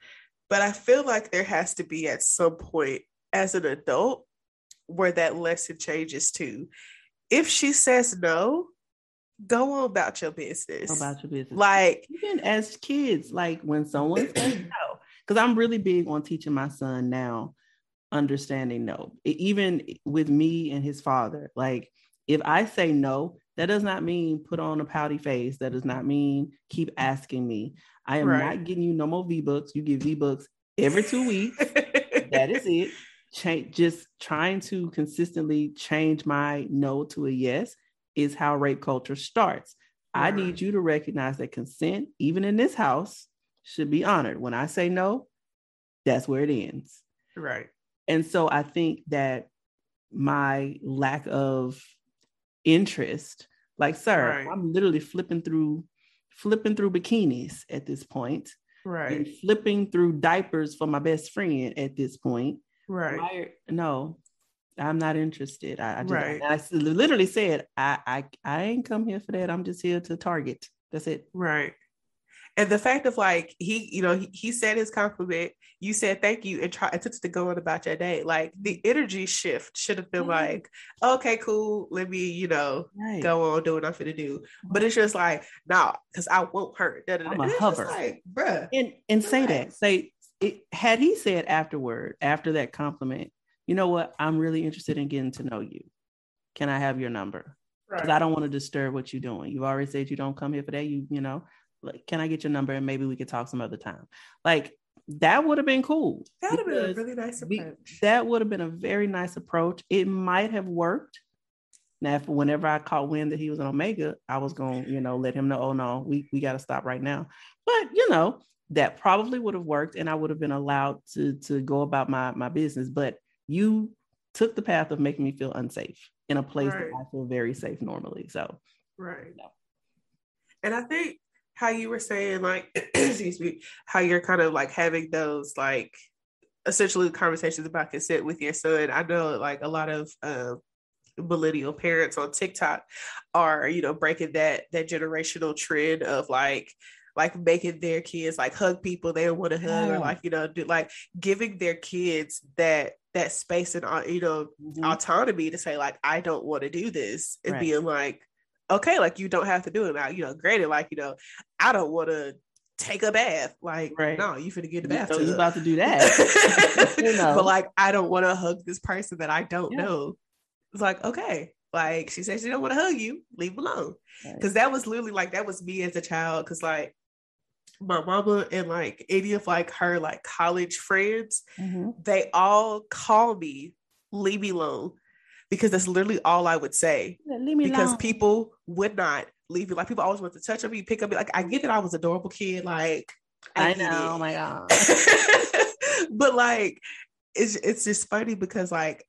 But I feel like there has to be at some point as an adult where that lesson changes too. If she says no, go on about your business. Go about your business. Like even as kids, like when someone says no, because I'm really big on teaching my son now, understanding no. Even with me and his father, like if I say no, that does not mean put on a pouty face. That does not mean keep asking me. I am right. not getting you no more V-Bucks. You get V-Bucks every two weeks. that is it. Change, just trying to consistently change my no to a yes is how rape culture starts. I need you to recognize that consent, even in this house, should be honored. When I say no, that's where it ends. Right. And so I think that my lack of interest, like, sir, right. I'm literally flipping through flipping through bikinis at this point. Right. And flipping through diapers for my best friend at this point. Right. Why, no, I'm not interested. I, I just right. I, I literally said, I, I I ain't come here for that. I'm just here to target. That's it. Right. And the fact of like he, you know, he, he said his compliment, you said thank you, and try took to go on about your day. Like the energy shift should have been mm-hmm. like, okay, cool, let me, you know, right. go on, do what I'm gonna do. But it's just like, nah, because I won't hurt. I'm a hover, like, bruh. And and say that. Say it had he said afterward, after that compliment, you know what? I'm really interested in getting to know you. Can I have your number? Because right. I don't want to disturb what you're doing. You've already said you don't come here for that. You, you know, like, can I get your number and maybe we could talk some other time? Like that would have been cool. That would have been a really nice approach. We, that would have been a very nice approach. It might have worked. Now, if, whenever I caught wind that he was an Omega, I was going, to you know, let him know, oh no, we we got to stop right now. But you know, that probably would have worked, and I would have been allowed to to go about my my business. But you took the path of making me feel unsafe in a place right. that I feel very safe normally. So, right. And I think how you were saying, like, excuse me, how you're kind of like having those like essentially conversations about consent with your son. I know like a lot of uh, millennial parents on TikTok are, you know, breaking that that generational trend of like like making their kids like hug people they don't want to hug or like you know do like giving their kids that that space and uh, you know mm-hmm. autonomy to say like I don't want to do this and right. being like okay like you don't have to do it now you know granted like you know I don't want to take a bath like right. no you finna get the bath you about to do that you know. but like I don't want to hug this person that I don't yeah. know it's like okay like she said she don't want to hug you leave alone because right. that was literally like that was me as a child because like my mama and like any of like her like college friends, mm-hmm. they all call me leave me alone because that's literally all I would say. Leave me because alone. people would not leave me. Like people always want to touch on me, pick up me. Like I get that I was adorable kid. Like I, I know, oh my god. but like it's it's just funny because like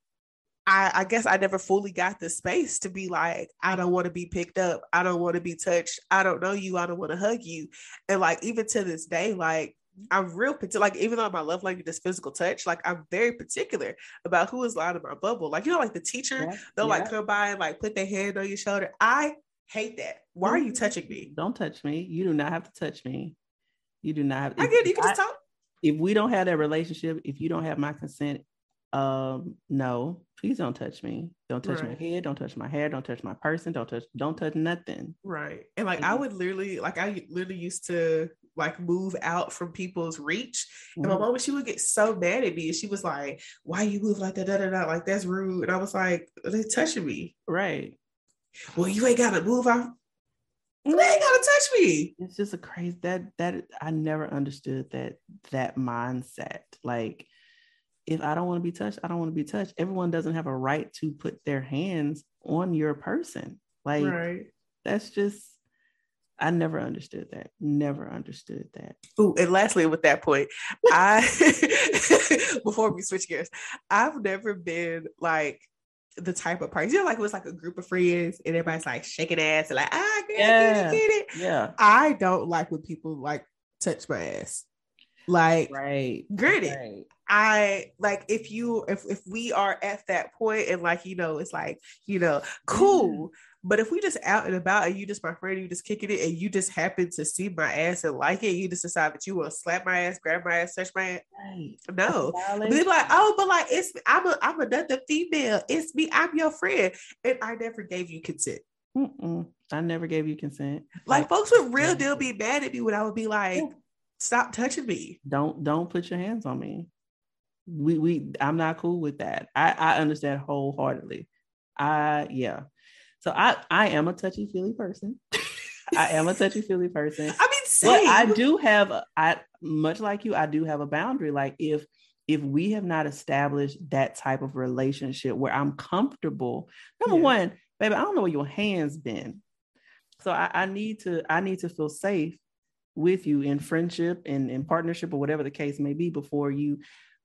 I, I guess I never fully got the space to be like, I don't want to be picked up. I don't want to be touched. I don't know you. I don't want to hug you. And like, even to this day, like, I'm real particular. Like, even though my love language is physical touch, like, I'm very particular about who is allowed in my bubble. Like, you know, like the teacher, yeah, they'll yeah. like come by and like put their hand on your shoulder. I hate that. Why are you mm-hmm. touching me? Don't touch me. You do not have to touch me. You do not have. I get. You can I, just talk. If we don't have that relationship, if you don't have my consent, um, no, please don't touch me. Don't touch right. my head. Don't touch my hair. Don't touch my person. Don't touch. Don't touch nothing. Right. And like mm-hmm. I would literally, like I literally used to like move out from people's reach. Mm-hmm. And my mm-hmm. mom, she would get so mad at me, and she was like, "Why you move like that? Da, da, da, Like that's rude." And I was like, "They touching me." Right. Well, you ain't gotta move out. They ain't gotta touch me. It's just a crazy that that I never understood that that mindset. Like if I don't want to be touched, I don't want to be touched. Everyone doesn't have a right to put their hands on your person. Like, right. That's just I never understood that. Never understood that. Ooh, and lastly, with that point, I before we switch gears, I've never been like the type of person, you know, like it was like a group of friends and everybody's like shaking ass and like, ah, get yeah. it, get it. Yeah. I don't like when people like touch my ass. Like right, gritty. Right. I like if you if if we are at that point and like you know it's like you know mm. cool, but if we just out and about and you just my friend, you just kicking it, and you just happen to see my ass and like it, you just decide that you want to slap my ass, grab my ass, touch my ass. Right. No, be like, oh, but like it's I'm a I'm another female. It's me. I'm your friend, and I never gave you consent. Mm-mm. I never gave you consent. Like, like folks would real deal be mad at me when I would be like, stop touching me. Don't don't put your hands on me. We we I'm not cool with that. I I understand wholeheartedly. I yeah. So I I am a touchy feely person. I am a touchy feely person. I mean, same. But I do have a, I much like you. I do have a boundary. Like if if we have not established that type of relationship where I'm comfortable, number yeah. one, baby, I don't know where your hands been. So I, I need to I need to feel safe with you in friendship and in partnership or whatever the case may be before you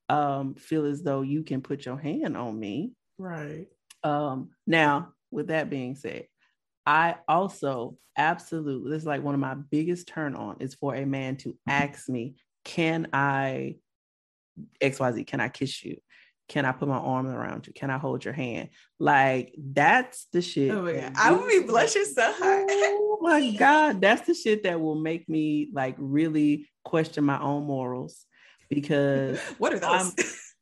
um, feel as though you can put your hand on me. Right. Um, now, with that being said, I also absolutely this is like one of my biggest turn on is for a man to ask me, can I XYZ, can I kiss you? Can I put my arm around you? Can I hold your hand? Like that's the shit. Oh yeah. I would be blushing so hard. oh my God. That's the shit that will make me like really question my own morals because what are those?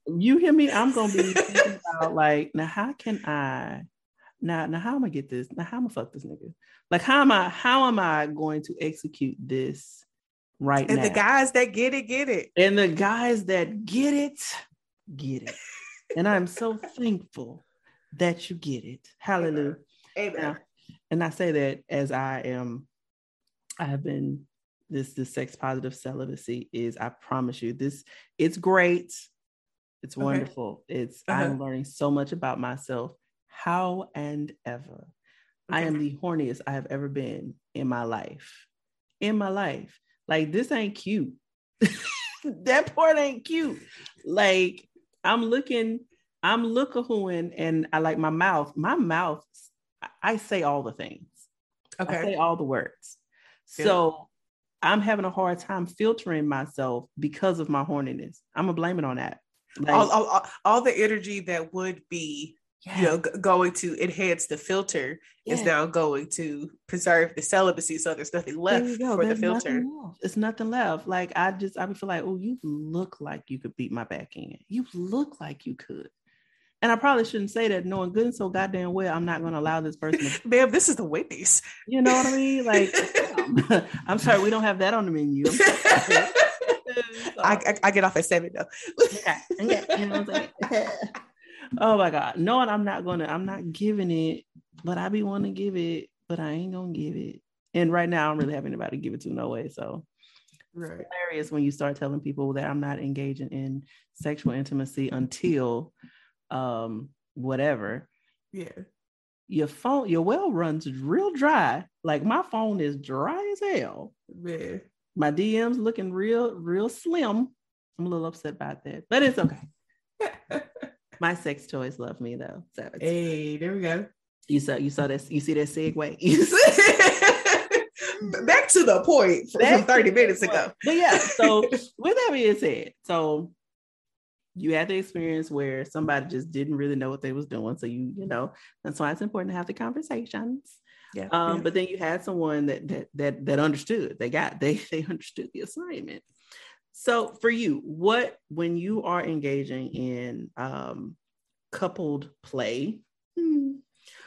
I'm, you hear me? I'm gonna be thinking about like now how can I now now how am I get this? Now how am I fuck this nigga? Like how am I how am I going to execute this right now? and now? the guys that get it, get it. And the guys that get it, get it. and I'm so thankful that you get it. Hallelujah. Amen. Now, and I say that as I am, I have been this this sex positive celibacy is I promise you this it's great. It's okay. wonderful. It's uh-huh. I'm learning so much about myself. How and ever. Okay. I am the horniest I have ever been in my life. In my life. Like this ain't cute. that part ain't cute. Like I'm looking, I'm looking and I like my mouth. My mouth, I say all the things. Okay. I say all the words. Good. So I'm having a hard time filtering myself because of my horniness. I'm gonna blame it on that. Like, all, all, all, the energy that would be yeah. you know g- going to enhance the filter yeah. is now going to preserve the celibacy so there's nothing left for there's the filter nothing it's nothing left like i just i would feel like oh you look like you could beat my back in you look like you could and I probably shouldn't say that knowing good and so goddamn well I'm not going to allow this person to Ma'am, this is the Wendy's. You know what I mean? Like um, I'm sorry, we don't have that on the menu. I, I, I, get off at seven though. yeah, you know what I'm saying? Oh my god. No i'm not gonna i'm not giving it but i be wanting to give it but i ain't gonna give it. And right now i'm really having anybody to give it to no way. So right. it's hilarious when you start telling people that i'm not engaging in sexual intimacy until um whatever. Yeah. Your phone your well runs real dry. Like my phone is dry as hell. Yeah. My dms looking real real slim. I'm a little upset about that but it's okay My sex toys love me though. So hey, there we go. You saw you saw this. You see that segue. Back to the point from, from 30 minutes ago. But yeah, so with that being said, so you had the experience where somebody just didn't really know what they was doing. So you, you know, that's why it's important to have the conversations. Yeah, um, yeah. But then you had someone that that that that understood. They got they they understood the assignment. So for you, what when you are engaging in um, coupled play, hmm,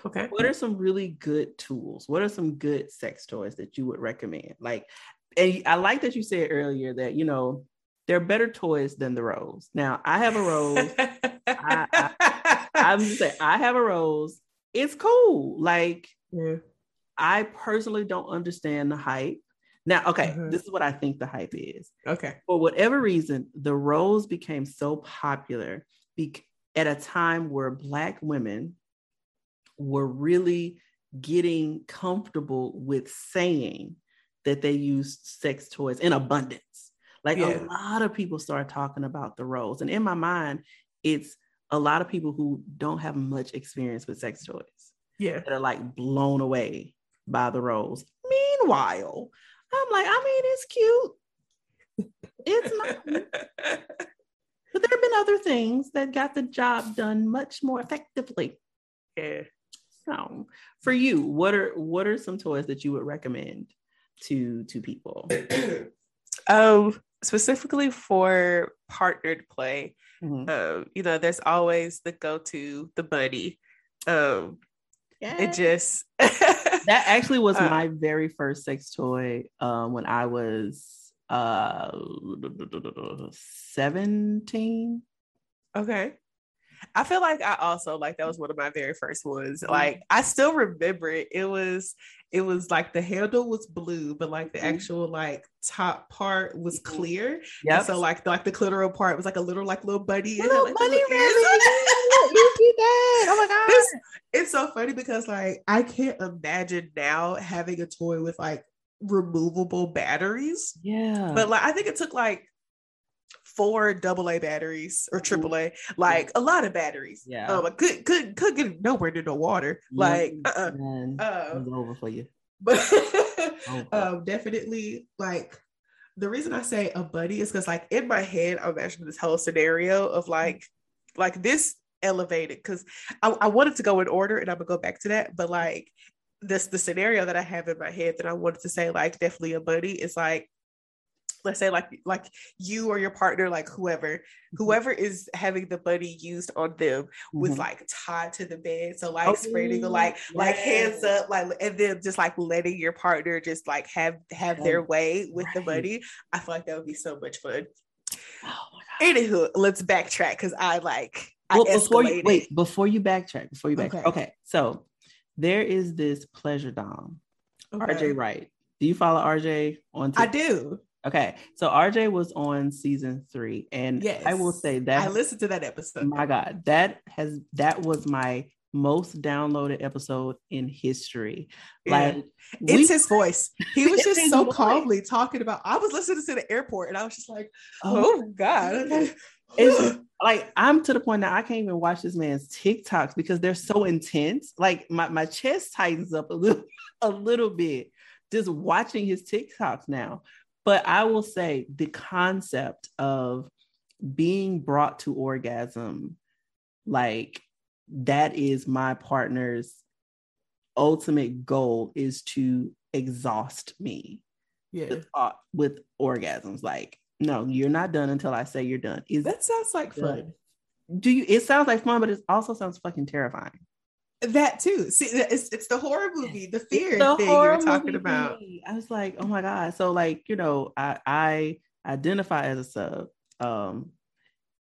okay, what are some really good tools? What are some good sex toys that you would recommend? Like, and I like that you said earlier that you know they're better toys than the rose. Now I have a rose. I, just saying I have a rose. It's cool. Like, yeah. I personally don't understand the hype. Now, okay, mm-hmm. this is what I think the hype is. Okay. For whatever reason, the rose became so popular be- at a time where Black women were really getting comfortable with saying that they use sex toys in abundance. Like yeah. a lot of people start talking about the rose. And in my mind, it's a lot of people who don't have much experience with sex toys. Yeah. That are like blown away by the rose. Meanwhile, I'm like, I mean, it's cute. It's not. but there have been other things that got the job done much more effectively. Yeah. So for you, what are what are some toys that you would recommend to to people? um specifically for partnered play, mm-hmm. um, you know, there's always the go-to, the bunny. Um yeah. it just that actually was uh, my very first sex toy um when I was uh 17 okay I feel like I also like that was one of my very first ones. Mm-hmm. Like I still remember it. It was it was like the handle was blue, but like the mm-hmm. actual like top part was mm-hmm. clear. Yeah. So like like the clitoral part was like a little like little buddy. Little like, bunny you did that. Oh my god. It's, it's so funny because like I can't imagine now having a toy with like removable batteries. Yeah. But like I think it took like four double A batteries or triple A, like yeah. a lot of batteries. Yeah. Um, could could could get nowhere near no water. Like uh uh over for you. But um, definitely like the reason I say a bunny is because like in my head, I'm imagining this whole scenario of like like this elevated because I, I wanted to go in order and I'm gonna go back to that, but like this the scenario that I have in my head that I wanted to say like definitely a bunny is like let's say like like you or your partner like whoever mm-hmm. whoever is having the bunny used on them mm-hmm. was like tied to the bed so like oh, spreading like yes. like hands up like and then just like letting your partner just like have have their way with right. the bunny i feel like that would be so much fun oh anywho let's backtrack because i like well, I before you wait before you backtrack before you backtrack okay. okay so there is this pleasure dom okay. rj wright do you follow rj on TikTok? i do Okay, so RJ was on season three, and yes, I will say that I listened to that episode. My God, that has that was my most downloaded episode in history. Yeah. Like it's we, his voice. He was just so voice. calmly talking about. I was listening to the airport, and I was just like, "Oh, oh God." it's like I'm to the point now I can't even watch this man's TikToks because they're so intense. Like my, my chest tightens up a little a little bit just watching his TikToks now. But I will say the concept of being brought to orgasm, like that is my partner's ultimate goal is to exhaust me. Yeah. With, uh, with orgasms. Like, no, you're not done until I say you're done. Is that sounds like fun. Do you it sounds like fun, but it also sounds fucking terrifying. That too. See, it's it's the horror movie, the fear the thing you're talking about. I was like, oh my god. So like, you know, I I identify as a sub, um,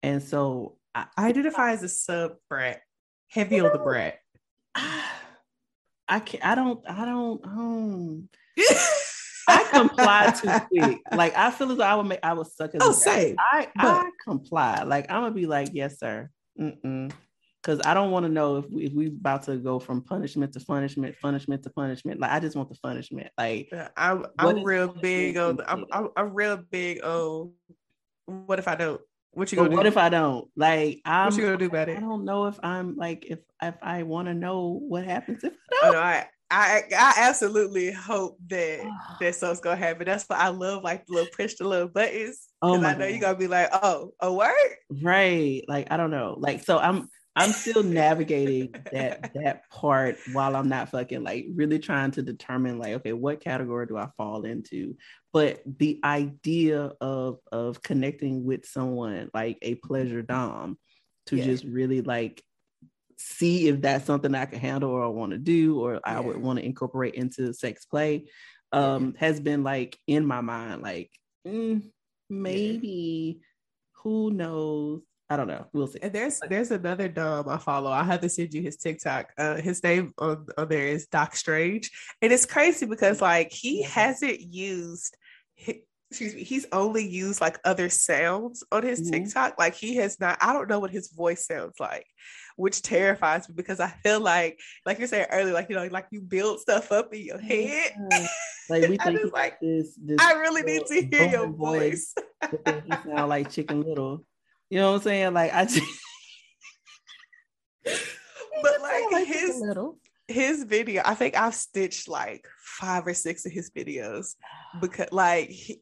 and so I, I identify as a sub brat, heavy on the brat. I can't. I don't. I don't. Um, I comply too quick. Like I feel as though I would make. I would suck as. Oh, say. I I comply. Like I'm gonna be like, yes, sir. Mm-mm because I don't want to know if we, if we about to go from punishment to punishment, punishment to punishment. Like I just want the punishment. Like I'm, I'm real big on. I'm, I'm, I'm, real big on. What if I don't? What you gonna do? What if I don't? Like I'm, what you gonna do about it? I don't know if I'm like if if I want to know what happens if I oh, don't. Oh, no, I I I absolutely hope that that stuff's gonna happen. That's why I love like the little push the little buttons. Oh my I know God. you're gonna be like, oh, a word, right? Like I don't know. Like so, I'm I'm still navigating that that part while I'm not fucking like really trying to determine like okay what category do I fall into but the idea of of connecting with someone like a pleasure dom to yeah. just really like see if that's something I can handle or I want to do or I would want to incorporate into sex play um yeah. has been like in my mind like mm, maybe who knows I don't know. We'll see. And there's there's another dom I follow. I have to send you his TikTok. Uh, his name on, on there is Doc Strange, and it's crazy because like he hasn't used excuse me, he's only used like other sounds on his mm-hmm. TikTok. Like he has not, I don't know what his voice sounds like, which terrifies me because I feel like, like you said earlier, like you know, like you build stuff up in your head. Like we think like this, this, I really need to hear your voice. voice. he sound like Chicken Little. You know what I'm saying? Like I just but like, his his video, I think I've stitched like five or six of his videos because like he,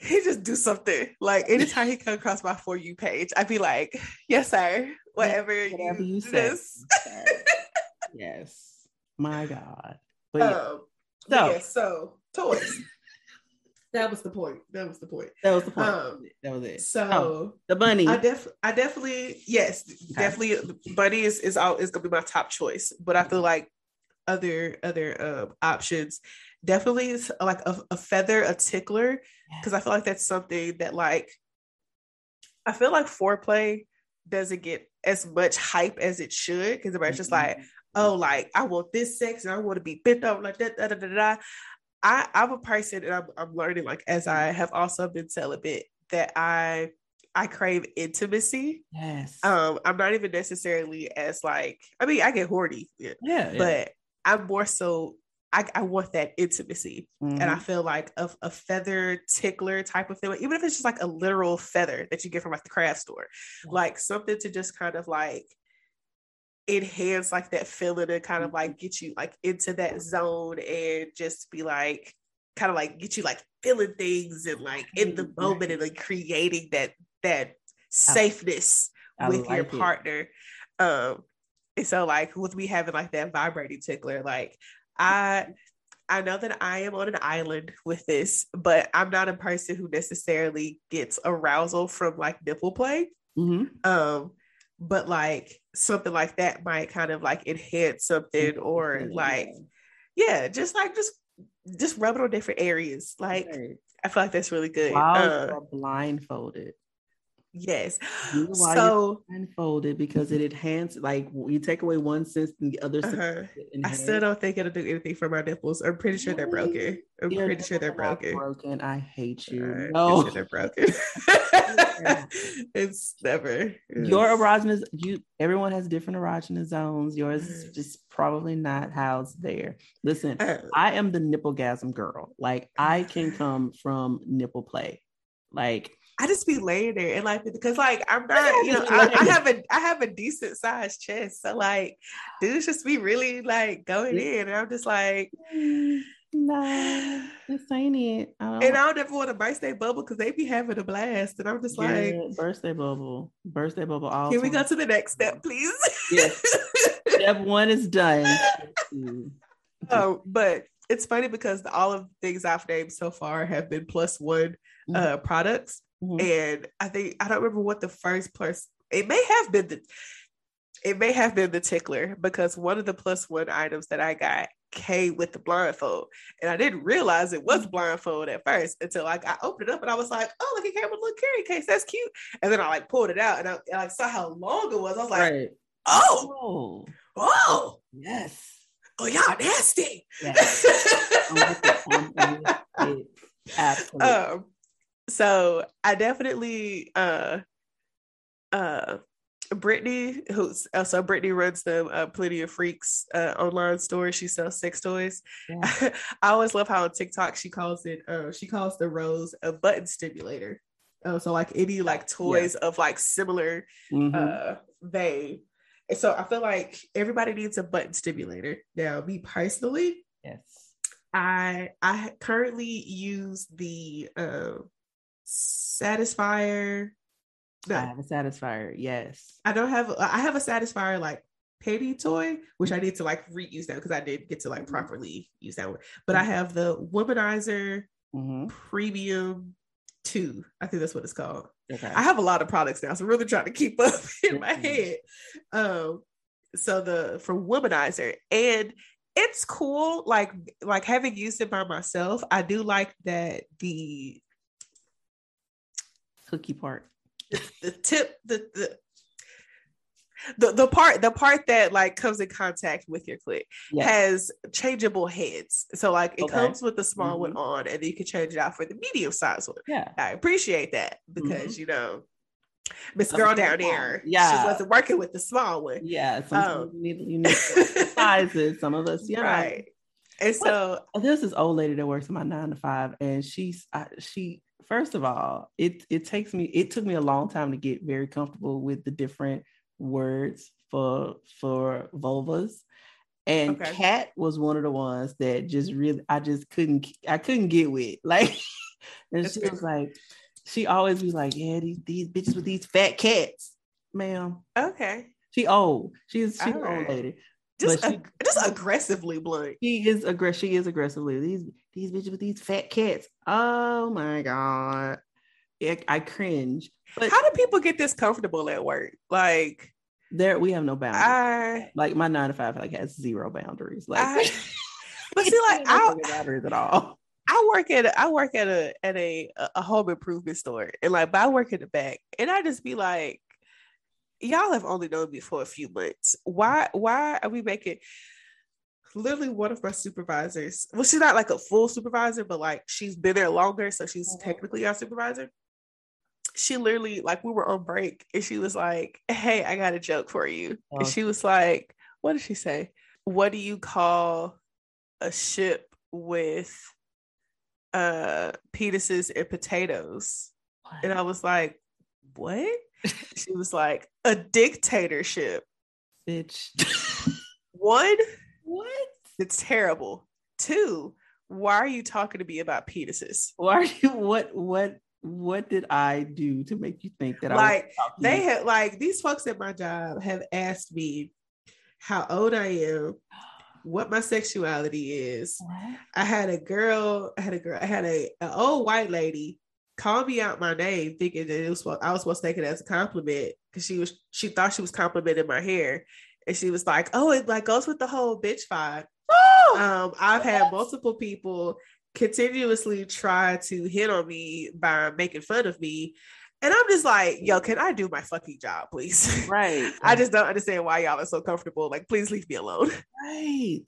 he just do something. Like anytime he come across my for you page, I'd be like, "Yes, sir. Whatever, Whatever you, you say." yes, my God. But yeah. Um, so, yeah, so toys. That was the point. That was the point. That was the point. Um, that was it. So oh, the bunny. I def I definitely yes, okay. definitely bunny is is out is gonna be my top choice. But I feel like other other uh, options definitely is like a, a feather, a tickler, because I feel like that's something that like I feel like foreplay doesn't get as much hype as it should because everybody's mm-hmm. just like, oh, like I want this sex and I want to be bent over like that. Da, da, da, da. I, I'm a person and I'm, I'm learning like as I have also been celibate that I I crave intimacy. Yes. Um, I'm not even necessarily as like I mean I get horny, yeah, yeah. but I'm more so I, I want that intimacy. Mm-hmm. And I mm-hmm. feel like a, a feather tickler type of thing, even if it's just like a literal feather that you get from like the craft store, mm-hmm. like something to just kind of like enhance like that feeling and kind of like mm-hmm. get you like into that zone and just be like kind of like get you like feeling things and like in the moment and like creating that that safeness I, with I like your partner. It. Um and so like with me having like that vibrating tickler, like I I know that I am on an island with this, but I'm not a person who necessarily gets arousal from like nipple play. Mm-hmm. Um, but like something like that might kind of like enhance something or like yeah just like just just rub it on different areas. Like right. i feel like that's really good. While uh, blindfolded Yes. So unfolded because it enhances like you take away one sense and the other uh-huh. I still don't think it'll do anything for my nipples. I'm pretty sure they're broken. I'm Your pretty sure they're broken. Broken. I hate you. Uh, no, sure they're broken. it's never your erogenous. You everyone has different erogenous zones. Yours is just probably not housed there. Listen, uh, I am the nipplegasm girl. Like I can come from nipple play. Like I just be laying there and like because like I'm not, you know, I, I, have a I have a decent sized chest. So like dudes just be really like going in. And I'm just like Nah, this ain't it. I and I don't ever want to burst their bubble because they be having a blast. And I'm just yeah, like birthday bubble. Birthday bubble. All Can we go to the next step, please? Yes. step one is done. oh, but it's funny because all of the things I've named so far have been plus one mm-hmm. uh products. Mm-hmm. And I think I don't remember what the first plus it may have been the it may have been the tickler because one of the plus one items that I got came with the blindfold. And I didn't realize it was mm-hmm. blindfold at first until like I opened it up and I was like, oh, look, it came with a little carry case. That's cute. And then I like pulled it out and I, and I saw how long it was. I was like, right. oh, oh, oh, yes. Oh, y'all nasty. Yes. Absolutely. Um, so I definitely uh uh Brittany, who's also uh, Brittany runs the uh, Plenty of Freaks uh, online store. She sells sex toys. Yeah. I always love how on TikTok she calls it. Uh, she calls the rose a button stimulator. Uh, so like any like toys yeah. of like similar mm-hmm. uh, vein. And so I feel like everybody needs a button stimulator. Now, me personally, yes, I I currently use the uh, Satisfyer. No. I have a Satisfyer, Yes. I don't have. I have a Satisfyer like penny toy, which I need to like reuse that because I did get to like mm-hmm. properly use that one. But I have the Womanizer mm-hmm. Premium Two. I think that's what it's called. Okay. I have a lot of products now, so I'm really trying to keep up in mm-hmm. my head. Um, so the for Womanizer and it's cool like like having used it by myself i do like that the cookie part. The, tip, the the the the part the part that like comes in contact with your clit yes. has changeable heads. So like it okay. comes with the small mm-hmm. one on, and then you can change it out for the medium size one. Yeah, I appreciate that because mm-hmm. you know. Miss Girl down there, yeah, she wasn't working with the small one. Yeah, um, you need, you need sizes. Some of us, yeah, right. And so what? there's this old lady that works in my nine to five, and she's I, she first of all, it it takes me it took me a long time to get very comfortable with the different words for for vulvas. And okay. cat was one of the ones that just really I just couldn't I couldn't get with. Like and That's she good. was like, she always be like, Yeah, these these bitches with these fat cats, ma'am. Okay. She old. She's she's an old lady. Just, she, ag- just aggressively blunt. She is aggressive. She is aggressively. These these bitches with these fat cats. Oh my god. I cringe. But how do people get this comfortable at work? Like there, we have no boundaries. I, like my nine to five, like has zero boundaries. Like, I, but see, like I boundaries at all. I work at a, I work at a at a a home improvement store, and like, but I work in the back, and I just be like, y'all have only known me for a few months. Why why are we making? Literally, one of my supervisors. Well, she's not like a full supervisor, but like she's been there longer, so she's mm-hmm. technically our supervisor she literally like we were on break and she was like, Hey, I got a joke for you. And she was like, What did she say? What do you call a ship with uh penises and potatoes? What? And I was like, What? she was like, A dictatorship. Bitch. One, what? It's terrible. Two, why are you talking to me about penises? Why are you what what what did I do to make you think that I was? like they had like these folks at my job have asked me how old I am, what my sexuality is. What? I had a girl, I had a girl, I had a an old white lady call me out my name, thinking that it was I was supposed to take it as a compliment because she was she thought she was complimenting my hair, and she was like, "Oh, it like goes with the whole bitch vibe." Um, I've had multiple people continuously try to hit on me by making fun of me. And I'm just like, yo, can I do my fucking job, please? Right. I just don't understand why y'all are so comfortable. Like, please leave me alone. Right.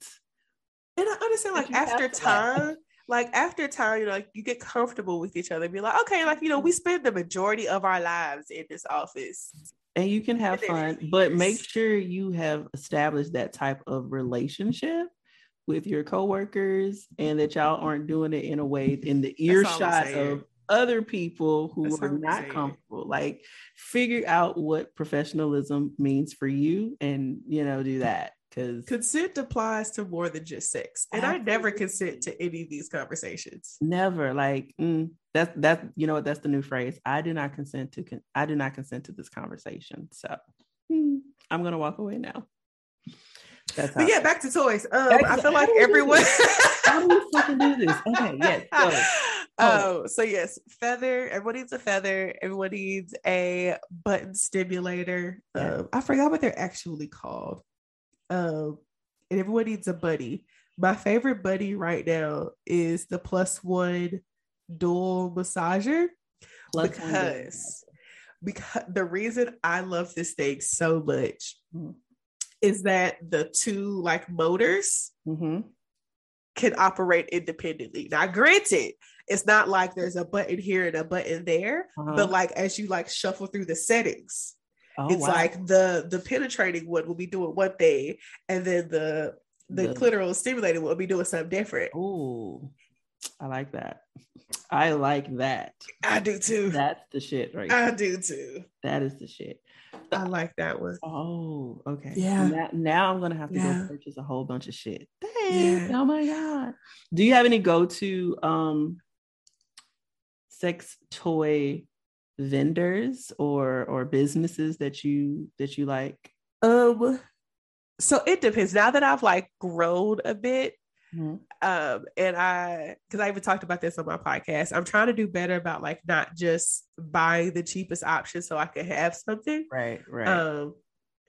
And I understand, like, after time, like after time, you know, like you get comfortable with each other, be like, okay, like, you know, we mm-hmm. spend the majority of our lives in this office. And you can have fun, but make sure you have established that type of relationship with your coworkers and that y'all mm-hmm. aren't doing it in a way in the earshot of other people who That's are not comfortable. Like figure out what professionalism means for you and you know do that because consent applies to more than just sex and absolutely. i never consent to any of these conversations never like mm, that's that you know what that's the new phrase i do not consent to con- i do not consent to this conversation so mm, i'm gonna walk away now that's but yeah, back to toys. Um, I feel like everyone. how do we fucking do this? Okay, yes. Go. Oh, so yes, feather. Everyone needs a feather. Everyone needs a button stimulator. Yeah. Um, I forgot what they're actually called. Um, and everyone needs a buddy. My favorite buddy right now is the plus one dual massager plus because because the reason I love this thing so much mm is that the two like motors mm-hmm. can operate independently. Now, granted, it's not like there's a button here and a button there, uh-huh. but like as you like shuffle through the settings, oh, it's wow. like the the penetrating one will be doing one thing, and then the the, the clitoral stimulating will be doing something different. Ooh, I like that. I like that. I do too. That's the shit, right? I do too. That is the shit. I like that one. Oh, okay. Yeah. Now, now, I'm gonna have to yeah. go purchase a whole bunch of shit. Dang. Yeah. Oh my god. Do you have any go-to um sex toy vendors or or businesses that you that you like? Um so it depends. Now that I've like grown a bit, Mm-hmm. Um, and I, because I even talked about this on my podcast, I'm trying to do better about like not just buying the cheapest option so I can have something. Right, right. Um,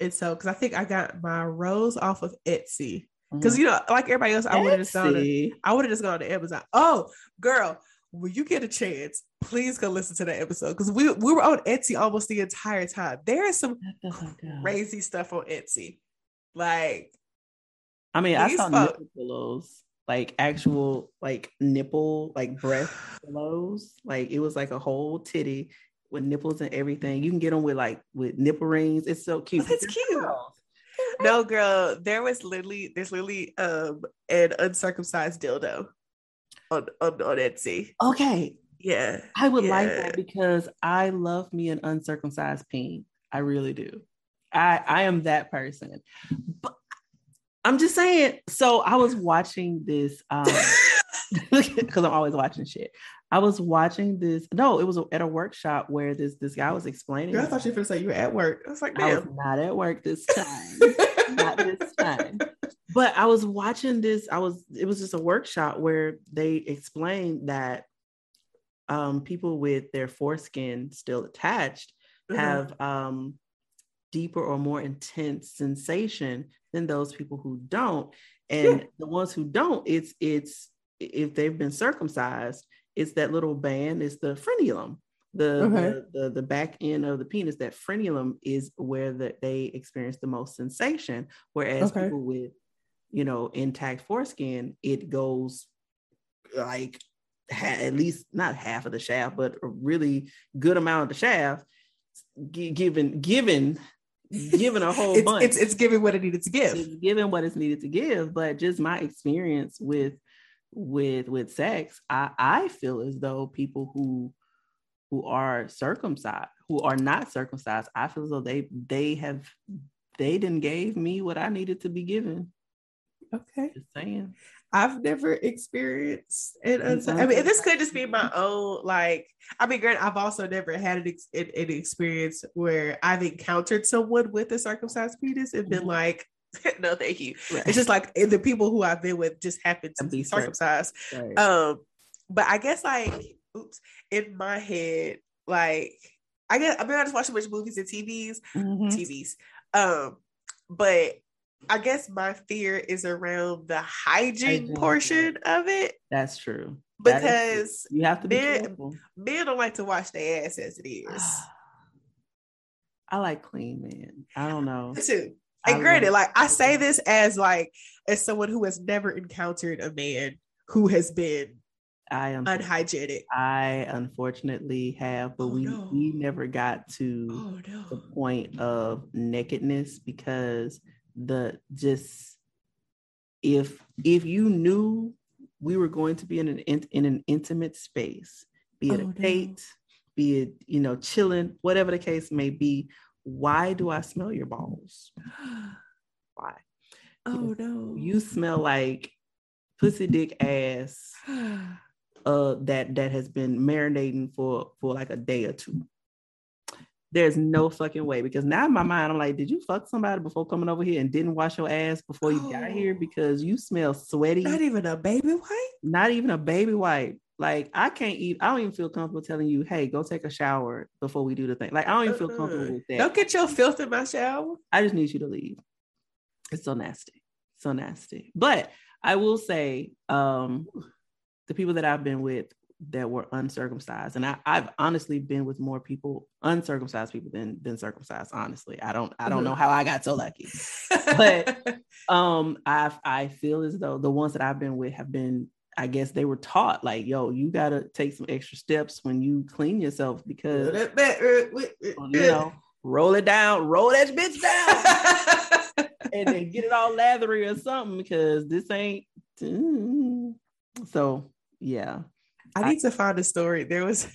and so because I think I got my rose off of Etsy. Because mm-hmm. you know, like everybody else, I would have just gone. To, I would have just gone to Amazon. Oh, girl, when you get a chance, please go listen to that episode because we we were on Etsy almost the entire time. There is some crazy stuff on Etsy, like. I mean, I saw folks, nipple pillows, like actual like nipple, like breast pillows. Like it was like a whole titty with nipples and everything. You can get them with like with nipple rings. It's so cute. It's cute. No, girl, there was literally there's literally um an uncircumcised dildo on on, on Etsy. Okay. Yeah. I would yeah. like that because I love me an uncircumcised peen. I really do. I I am that person. But I'm just saying. So I was watching this um because I'm always watching shit. I was watching this. No, it was at a workshop where this this guy was explaining. Girl, I thought you were going to say you were at work. I was like, Damn. I was not at work this time. not this time. But I was watching this. I was. It was just a workshop where they explained that um, people with their foreskin still attached mm-hmm. have um, deeper or more intense sensation than those people who don't. And yeah. the ones who don't, it's it's if they've been circumcised, it's that little band, it's the frenulum. The, okay. the, the, the back end of the penis, that frenulum is where the, they experience the most sensation. Whereas okay. people with, you know, intact foreskin, it goes like ha- at least not half of the shaft, but a really good amount of the shaft, g- given given given a whole it's, bunch. It's, it's giving what it needed to give. It's giving what it's needed to give. But just my experience with with with sex i i feel as though people who who are circumcised who are not circumcised i feel as though they they have they didn't gave me what i needed to be given okay just saying I've never experienced it. I mean, this could just be my own. Like, I mean, granted, I've also never had an, ex- an, experience where I've encountered someone with a circumcised penis and been mm-hmm. like, no, thank you. Right. It's just like the people who I've been with just happen to be circumcised. Right. Um, but I guess like, oops, in my head, like I guess I mean I just watch so much movies and TVs, mm-hmm. TVs. Um, but I guess my fear is around the hygiene, hygiene portion of it. That's true. Because you have to be men, careful. Men don't like to wash their ass as it is. I like clean men. I don't know. Me too. And granted, like I say this as like as someone who has never encountered a man who has been I am unhygienic. I unfortunately have, but oh, we no. we never got to oh, no. the point of nakedness because the just if if you knew we were going to be in an in an intimate space, be it oh, a date, no. be it you know chilling, whatever the case may be, why do I smell your balls? Why? Oh no. You smell like pussy dick ass uh that that has been marinating for for like a day or two. There's no fucking way because now in my mind I'm like, did you fuck somebody before coming over here and didn't wash your ass before you oh. got here because you smell sweaty? Not even a baby wipe. Not even a baby wipe. Like I can't even. I don't even feel comfortable telling you, "Hey, go take a shower before we do the thing." Like I don't even feel comfortable with that. Don't get your filth in my shower. I just need you to leave. It's so nasty, so nasty. But I will say, um, the people that I've been with that were uncircumcised, and I, have honestly been with more people uncircumcised people than than circumcised. Honestly, I don't I don't know how I got so lucky, but um, I I feel as though the ones that I've been with have been I guess they were taught like, yo, you gotta take some extra steps when you clean yourself because you know, roll it down, roll that bitch down, and then get it all lathery or something because this ain't. Mm. So yeah, I need I, to find a story. There was.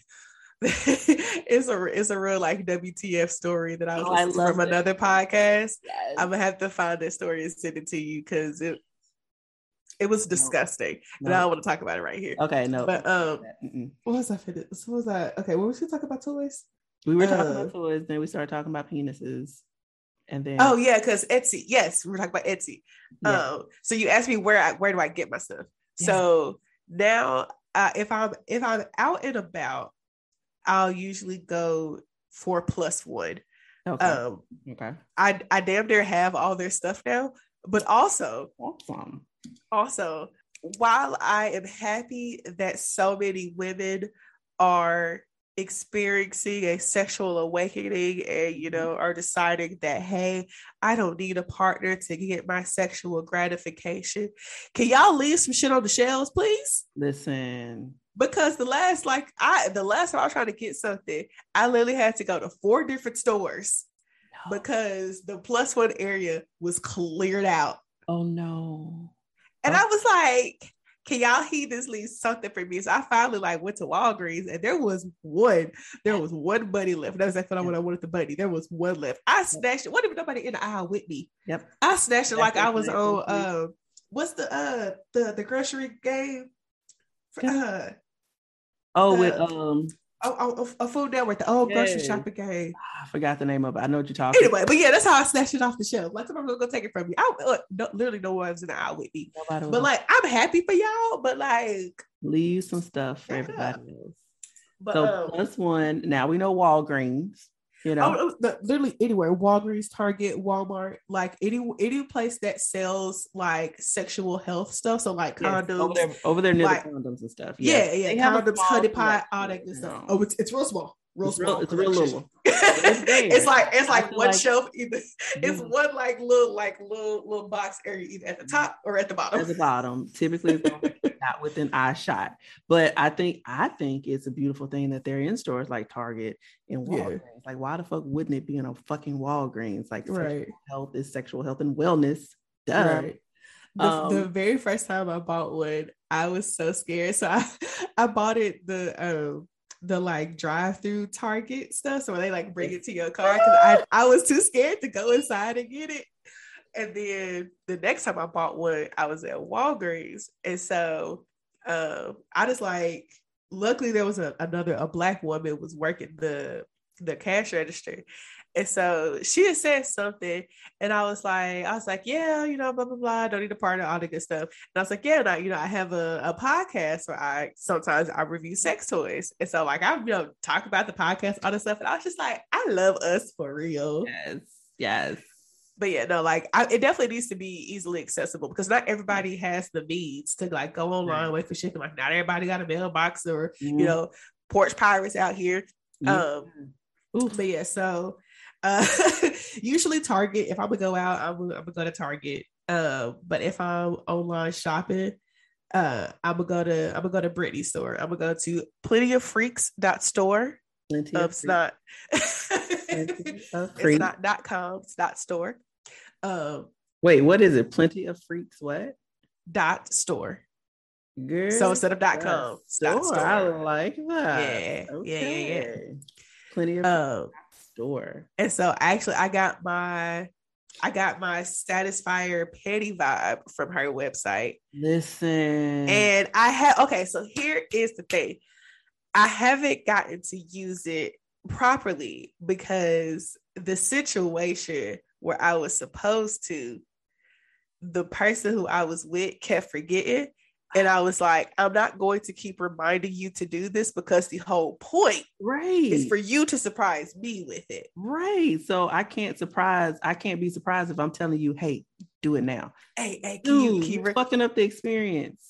it's a it's a real like WTF story that I was oh, I from it. another podcast. Yes. I'm gonna have to find that story and send it to you because it it was disgusting. No. And I don't want to talk about it right here. Okay, no. But um what was I What was I okay, what was we talk about toys? We were talking uh, about toys, then we started talking about penises. And then Oh yeah, because Etsy. Yes, we were talking about Etsy. Yeah. Um, so you asked me where I where do I get my stuff? Yeah. So now uh, if I'm if I'm out and about, I'll usually go four plus one. Okay. Um, okay. I I damn near have all their stuff now, but also awesome also while I am happy that so many women are experiencing a sexual awakening and you mm-hmm. know are deciding that hey i don't need a partner to get my sexual gratification. Can y'all leave some shit on the shelves please? Listen. Because the last like i the last time i was trying to get something i literally had to go to four different stores no. because the plus one area was cleared out. Oh no. And oh. i was like can y'all heedlessly something for me? So I finally like went to Walgreens and there was one, there was one buddy left. That was exactly what I wanted the buddy. There was one left. I snatched it. What if nobody in the aisle with me? Yep. I snatched it like I was on uh what's the uh the the grocery game? Uh, oh, with um Oh, oh, a Food Network, the old grocery shopping game. Ah, I forgot the name of it. I know what you're talking. Anyway, but yeah, that's how I snatched it off the shelf. Like somebody was gonna take it from me. I look, no, literally no one's in the aisle with me. Nobody but like, I'm happy for y'all. But like, leave some stuff for yeah. everybody else. But, so um, plus one. Now we know Walgreens. You know, oh, the, literally anywhere, Walgreens, Target, Walmart, like any any place that sells like sexual health stuff. So like condoms yes, over there, over there near like, the condoms and stuff. Yeah, yeah, yeah. condoms, honey pot, all that good stuff. Oh, it's it's real small. Real it's small. Real, it's real little. it's, like it's like one like, shelf either. It's mm. one like little like little little box area either at the top or at the bottom. At the bottom, typically not within eye shot. But I think I think it's a beautiful thing that they're in stores like Target and Walgreens. Yeah. Like, why the fuck wouldn't it be in a fucking Walgreens? Like, right. health is sexual health and wellness. Duh. Right. The, um, the, very first time I bought one, I was so scared. So I, I bought it the um the like drive through Target stuff. So they like bring it to your car because I, I was too scared to go inside and get it. And then the next time I bought one, I was at Walgreens. And so uh, I just like, luckily there was a, another, a black woman was working the, the cash register. And so she had said something, and I was like, I was like, yeah, you know, blah blah blah. I don't need a partner, all the good stuff. And I was like, yeah, I, you know, I have a, a podcast where I sometimes I review sex toys, and so like I, you know, talk about the podcast, all this stuff, and I was just like, I love us for real. Yes, yes. But yeah, no, like I, it definitely needs to be easily accessible because not everybody has the means to like go online, right. wait for shipping. Like not everybody got a mailbox or mm-hmm. you know, porch pirates out here. Mm-hmm. Um, Ooh. but yeah, so uh, usually Target. If I would go out, I would, I would go to Target. Uh, but if I'm online shopping, uh, I would go to I would go to Britney store. I would go to Plenty of Freaks dot store. Plenty of it's not. it's not dot com. It's dot store. Um, Wait, what is it? Plenty of Freaks. What? Dot store. Girl, so instead of dot com, dot store. I like that. Yeah, okay. yeah, yeah, yeah. Plenty of. Uh, store. And so actually I got my I got my Satisfyer panty vibe from her website. Listen. And I have okay, so here is the thing. I haven't gotten to use it properly because the situation where I was supposed to, the person who I was with kept forgetting. And I was like, I'm not going to keep reminding you to do this because the whole point right is for you to surprise me with it. Right. So I can't surprise, I can't be surprised if I'm telling you, hey, do it now. Hey, hey, can Dude, you keep re- fucking up the experience?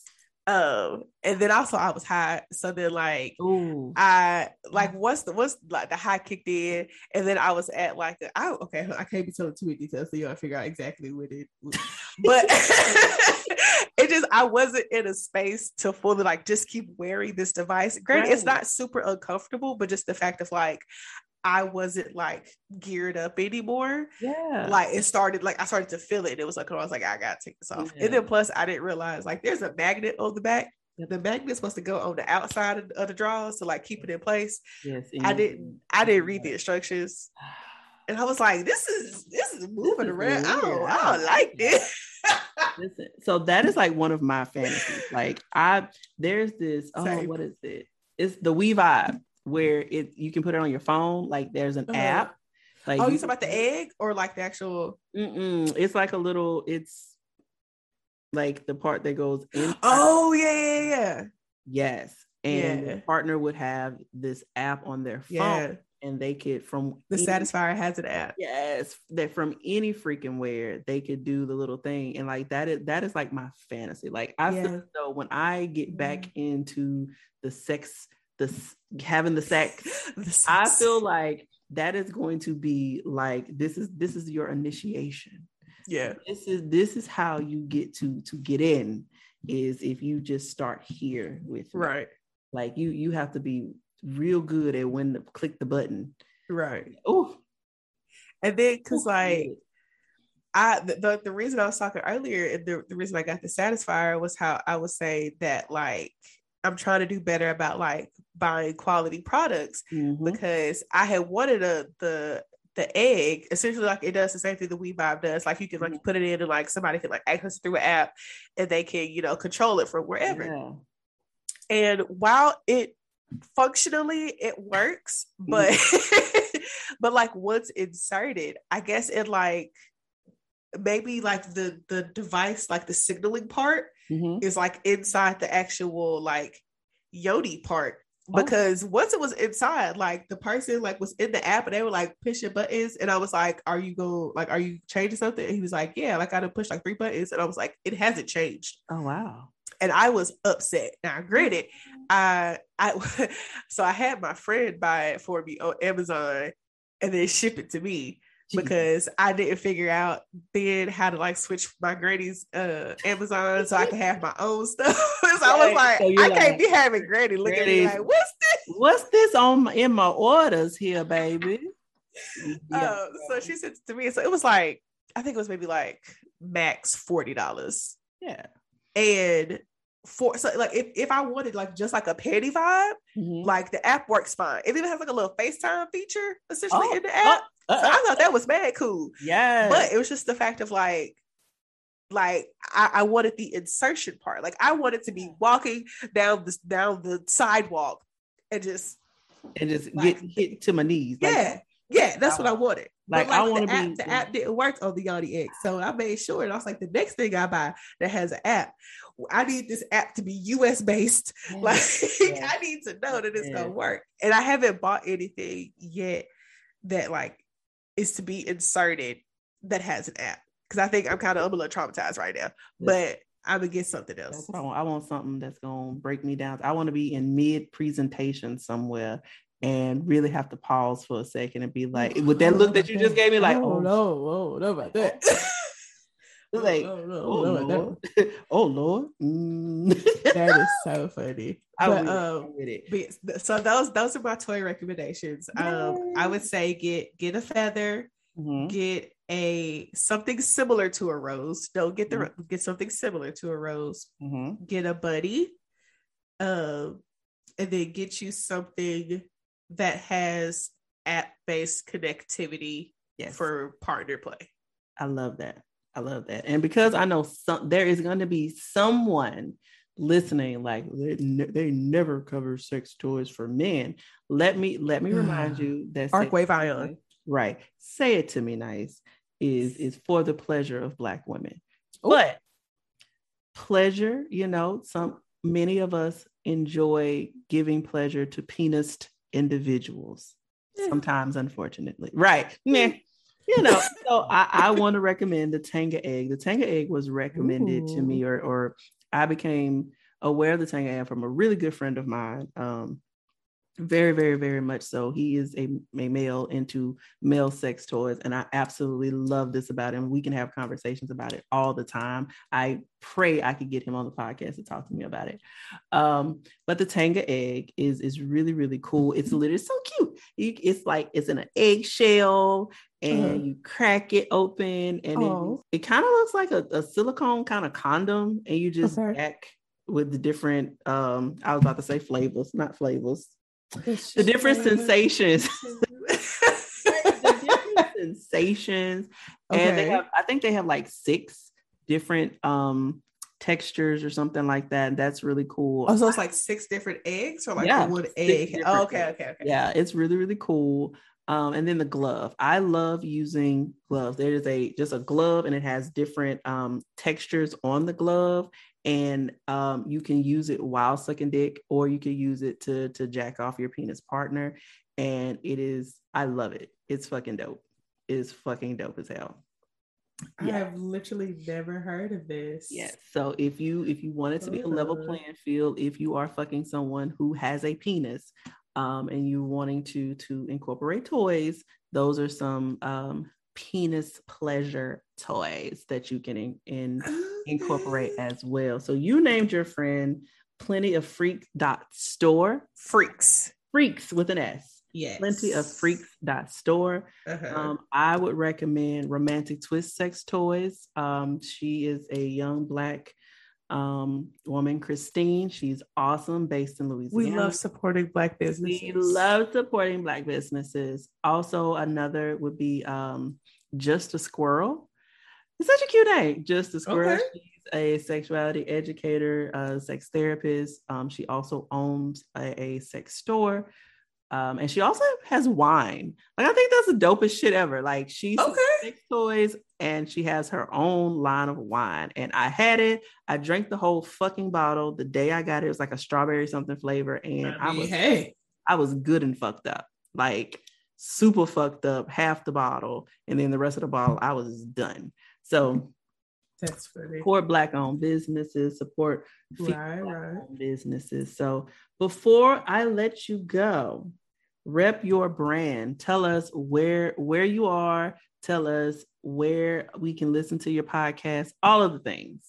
Um, and then also I was high, so then like Ooh. I like once the once like the high kicked in, and then I was at like the, I okay I can't be telling too many details, so you gotta figure out exactly what it. Was. But it just I wasn't in a space to fully like just keep wearing this device. Granted, right. it's not super uncomfortable, but just the fact of like I wasn't like geared up anymore. Yeah. Like it started, like I started to feel it. It was like, oh, I was like, I gotta take this off. Yeah. And then plus I didn't realize like there's a magnet on the back. The magnet's supposed to go on the outside of, of the drawers to like keep it in place. Yes. I didn't I didn't read the instructions. And I was like, this is this is moving this around. I don't I don't like this. Listen, so that is like one of my fantasies. Like I there's this, oh, Same. what is it? It's the We Vibe where it you can put it on your phone. Like there's an uh-huh. app. Like oh, you talking about the egg or like the actual? Mm-mm. It's like a little. It's like the part that goes in. Oh yeah, yeah, yeah. Yes, and yeah. the partner would have this app on their phone. Yeah. and they could from the any, Satisfyer has an app yes that from any freaking where they could do the little thing and like that is that is like my fantasy like i yeah. feel so when i get back into the sex the having the sex, the sex i feel like that is going to be like this is this is your initiation yeah this is this is how you get to to get in is if you just start here with right like you you have to be real good at when to click the button. Right. Oh. And then because like I the, the reason I was talking earlier, the, the reason I got the Satisfyer was how I would say that like I'm trying to do better about like buying quality products mm-hmm. because I had wanted a the the egg essentially like it does the same thing the We-Vibe does. Like you can like mm-hmm. put it in and like somebody can like access through an app and they can, you know, control it from wherever. Yeah. And while it functionally it works, but mm-hmm. but like once inserted, I guess it like maybe like the the device, like the signaling part, mm-hmm. is like inside the actual like Yoni part. Oh. Because oh. once it was inside, like the person like was in the app and they were like pushing buttons, and I was like, "Are you go like Are you changing something?" And he was like, "Yeah, like I had to push like three buttons," and I was like, "It hasn't changed." Oh wow! and I was upset. Now, granted, I I so I had my friend buy it for me on Amazon and then ship it to me. Because I didn't figure out then how to like switch my granny's uh Amazon so I could have my own stuff. so I was like, so I like, can't be having granny looking at me like, what's this? What's this on my, in my orders here, baby? Uh, so she said to me. So it was like, I think it was maybe like max forty dollars. Yeah. And for so like if, if I wanted like just like a panty vibe, mm-hmm. like the app works fine. It even has like a little FaceTime feature essentially oh, in the oh, app. So I thought that was mad cool. Yeah. But it was just the fact of like like I, I wanted the insertion part. Like I wanted to be walking down this down the sidewalk and just and just like, get hit to my knees. Like, yeah. Yeah, that's what I wanted. Like, like I want to be. The app didn't work on the Yoni X, so I made sure. And I was like, the next thing I buy that has an app, I need this app to be US based. Like, I need to know that it's gonna work. And I haven't bought anything yet that like is to be inserted that has an app because I think I'm kind of I'm a little traumatized right now. But I would get something else. I want. I want something that's gonna break me down. I want to be in mid presentation somewhere and really have to pause for a second and be like, with that look that you just gave me, like, oh, no, oh, no about that. like, oh, no, oh, Lord. oh Lord, mm. that is so funny. But, um, but, so those those are my toy recommendations. Um, I would say get get a feather, mm-hmm. get a something similar to a rose. Don't get the mm-hmm. get something similar to a rose. Mm-hmm. Get a buddy, um, and then get you something that has app based connectivity yes. for partner play. I love that. I love that. And because I know some, there is going to be someone listening like they, ne- they never cover sex toys for men. Let me let me remind ah, you that Arcwave Ion. Right. Say it to me nice is is for the pleasure of black women. Ooh. But pleasure, you know, some many of us enjoy giving pleasure to penis individuals. Sometimes, unfortunately, right? Yeah, you know. so I, I want to recommend the Tenga egg. The Tenga egg was recommended Ooh. to me, or or I became aware of the Tenga egg from a really good friend of mine. Um, very very very much so. He is a, a male into male sex toys and i absolutely love this about him. We can have conversations about it all the time. I pray i could get him on the podcast to talk to me about it. Um, but the Tenga egg is is really really cool. It's literally so cute. It's like it's in an eggshell and uh-huh. you crack it open and it, it kind of looks like a, a silicone kind of condom and you just okay. with the different um i was about to say flavors not flavors the different sensations. the different sensations. Okay. And they have, I think they have like six different um textures or something like that. That's really cool. Oh, so it's like six different eggs or like yeah, one egg. Oh, okay, okay, okay. Yeah, it's really, really cool. Um, and then the glove. I love using gloves. There is a just a glove, and it has different um, textures on the glove, and um, you can use it while sucking dick, or you can use it to to jack off your penis partner. And it is, I love it. It's fucking dope. It's fucking dope as hell. I have literally never heard of this. Yes. So if you if you want it to be a level playing field, if you are fucking someone who has a penis, um, and you wanting to to incorporate toys, those are some um, penis pleasure toys that you can in, in incorporate as well. So you named your friend Plenty of Freak dot store freaks freaks with an S. Yes. Plenty of freaks dot store. Uh-huh. Um, I would recommend Romantic Twist Sex Toys. Um, she is a young black um, woman, Christine. She's awesome, based in Louisiana. We love supporting black businesses. We love supporting black businesses. Also, another would be um, Just a Squirrel. It's such a cute name, Just a Squirrel. Okay. She's a sexuality educator, a sex therapist. Um, she also owns a, a sex store. Um, and she also has wine. Like I think that's the dopest shit ever. Like she's okay. toys and she has her own line of wine. And I had it. I drank the whole fucking bottle the day I got it. It was like a strawberry something flavor, and I, mean, I was hey, I was good and fucked up. Like super fucked up, half the bottle, and then the rest of the bottle I was done. So that's funny. Support black owned businesses, support right, right. businesses. So before I let you go, rep your brand. Tell us where where you are. Tell us where we can listen to your podcast. All of the things.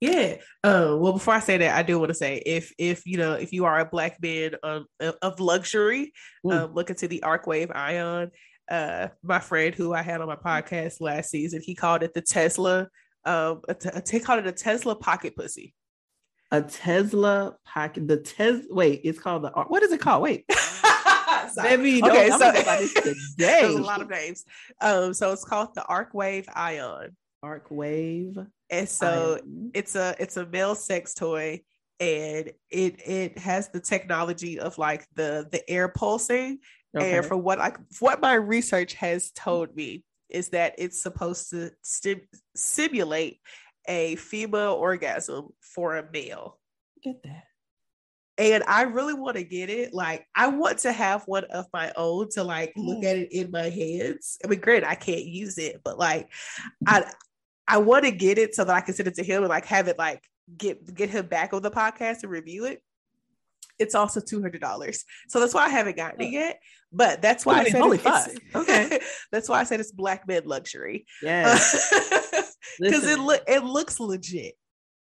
Yeah. Uh, well, before I say that, I do want to say if if you know if you are a black man of of luxury, um, look into the Arcwave Ion. Uh, my friend who I had on my podcast last season, he called it the Tesla um, a, a t- called it a Tesla pocket pussy. A Tesla pocket. The Tes. Wait, it's called the. What is it called? Wait. Maybe okay, so there's a lot of names. Um, so it's called the Arcwave Ion. Arcwave. And so Ion. it's a it's a male sex toy, and it it has the technology of like the the air pulsing. Okay. And for what I what my research has told me, is that it's supposed to simulate a female orgasm for a male. Get that. And I really want to get it. Like, I want to have one of my own to like look mm. at it in my hands. I mean, great, I can't use it, but like, I I want to get it so that I can send it to him and like have it like get get him back on the podcast and review it it's also two hundred dollars. So that's why I haven't gotten it oh. yet. But that's why I, said holy fuck. Okay, that's why I said it's black men luxury. Yeah, because it look it looks legit.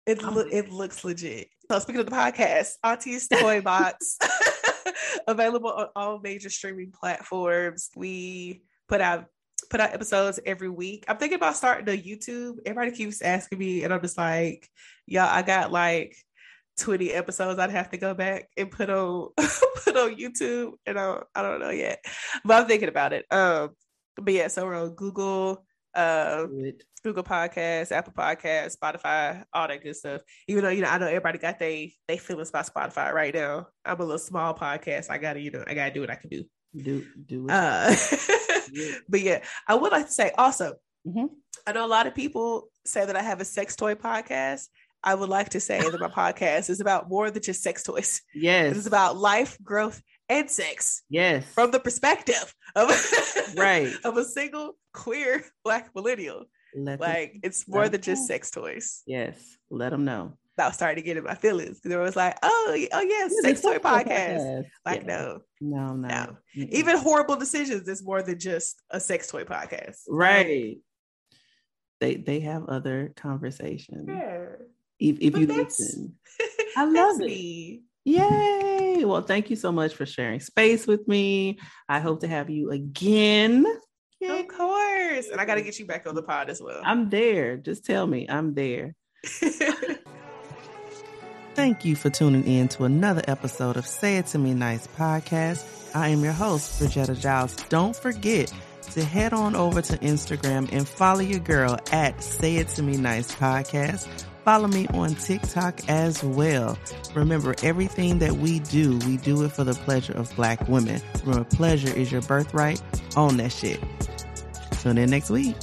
It lo- it looks legit. So speaking of the podcast, Auntie's Toy Box available on all major streaming platforms. We put out put out episodes every week. I'm thinking about starting a YouTube. Everybody keeps asking me, and I'm just like, y'all, I got like 20 episodes I'd have to go back and put on put on YouTube and I, I don't know yet. But I'm thinking about it. Um but yeah so we're on Google uh Google Podcasts Apple Podcasts Spotify all that good stuff. Even though you know I know everybody got they they feelings about Spotify right now. I'm a little small podcast. I gotta you know I gotta do what I can do. Do do it. Uh, but yeah I would like to say also mm-hmm. I know a lot of people say that I have a sex toy podcast I would like to say that my podcast is about more than just sex toys. Yes. It's about life, growth, and sex. Yes. From the perspective of right of a single queer black millennial. Let like them, it's more than just sex toys. Yes. Let them know. I was starting to get in my feelings because it was like, oh, oh yes, yeah, sex toy podcast. podcast. Like, yeah. no, no, no. no. Even horrible decisions is more than just a sex toy podcast. Right. They they have other conversations. Yeah if, if you listen. I love it. Me. Yay. Well, thank you so much for sharing space with me. I hope to have you again. Yay. Of course. And I got to get you back on the pod as well. I'm there. Just tell me I'm there. Thank you for tuning in to another episode of Say It To Me Nice podcast. I am your host, Bridgetta Giles. Don't forget to head on over to Instagram and follow your girl at Say It To Me Nice podcast Follow me on TikTok as well. Remember, everything that we do, we do it for the pleasure of Black women. Remember, pleasure is your birthright. Own that shit. Tune in next week.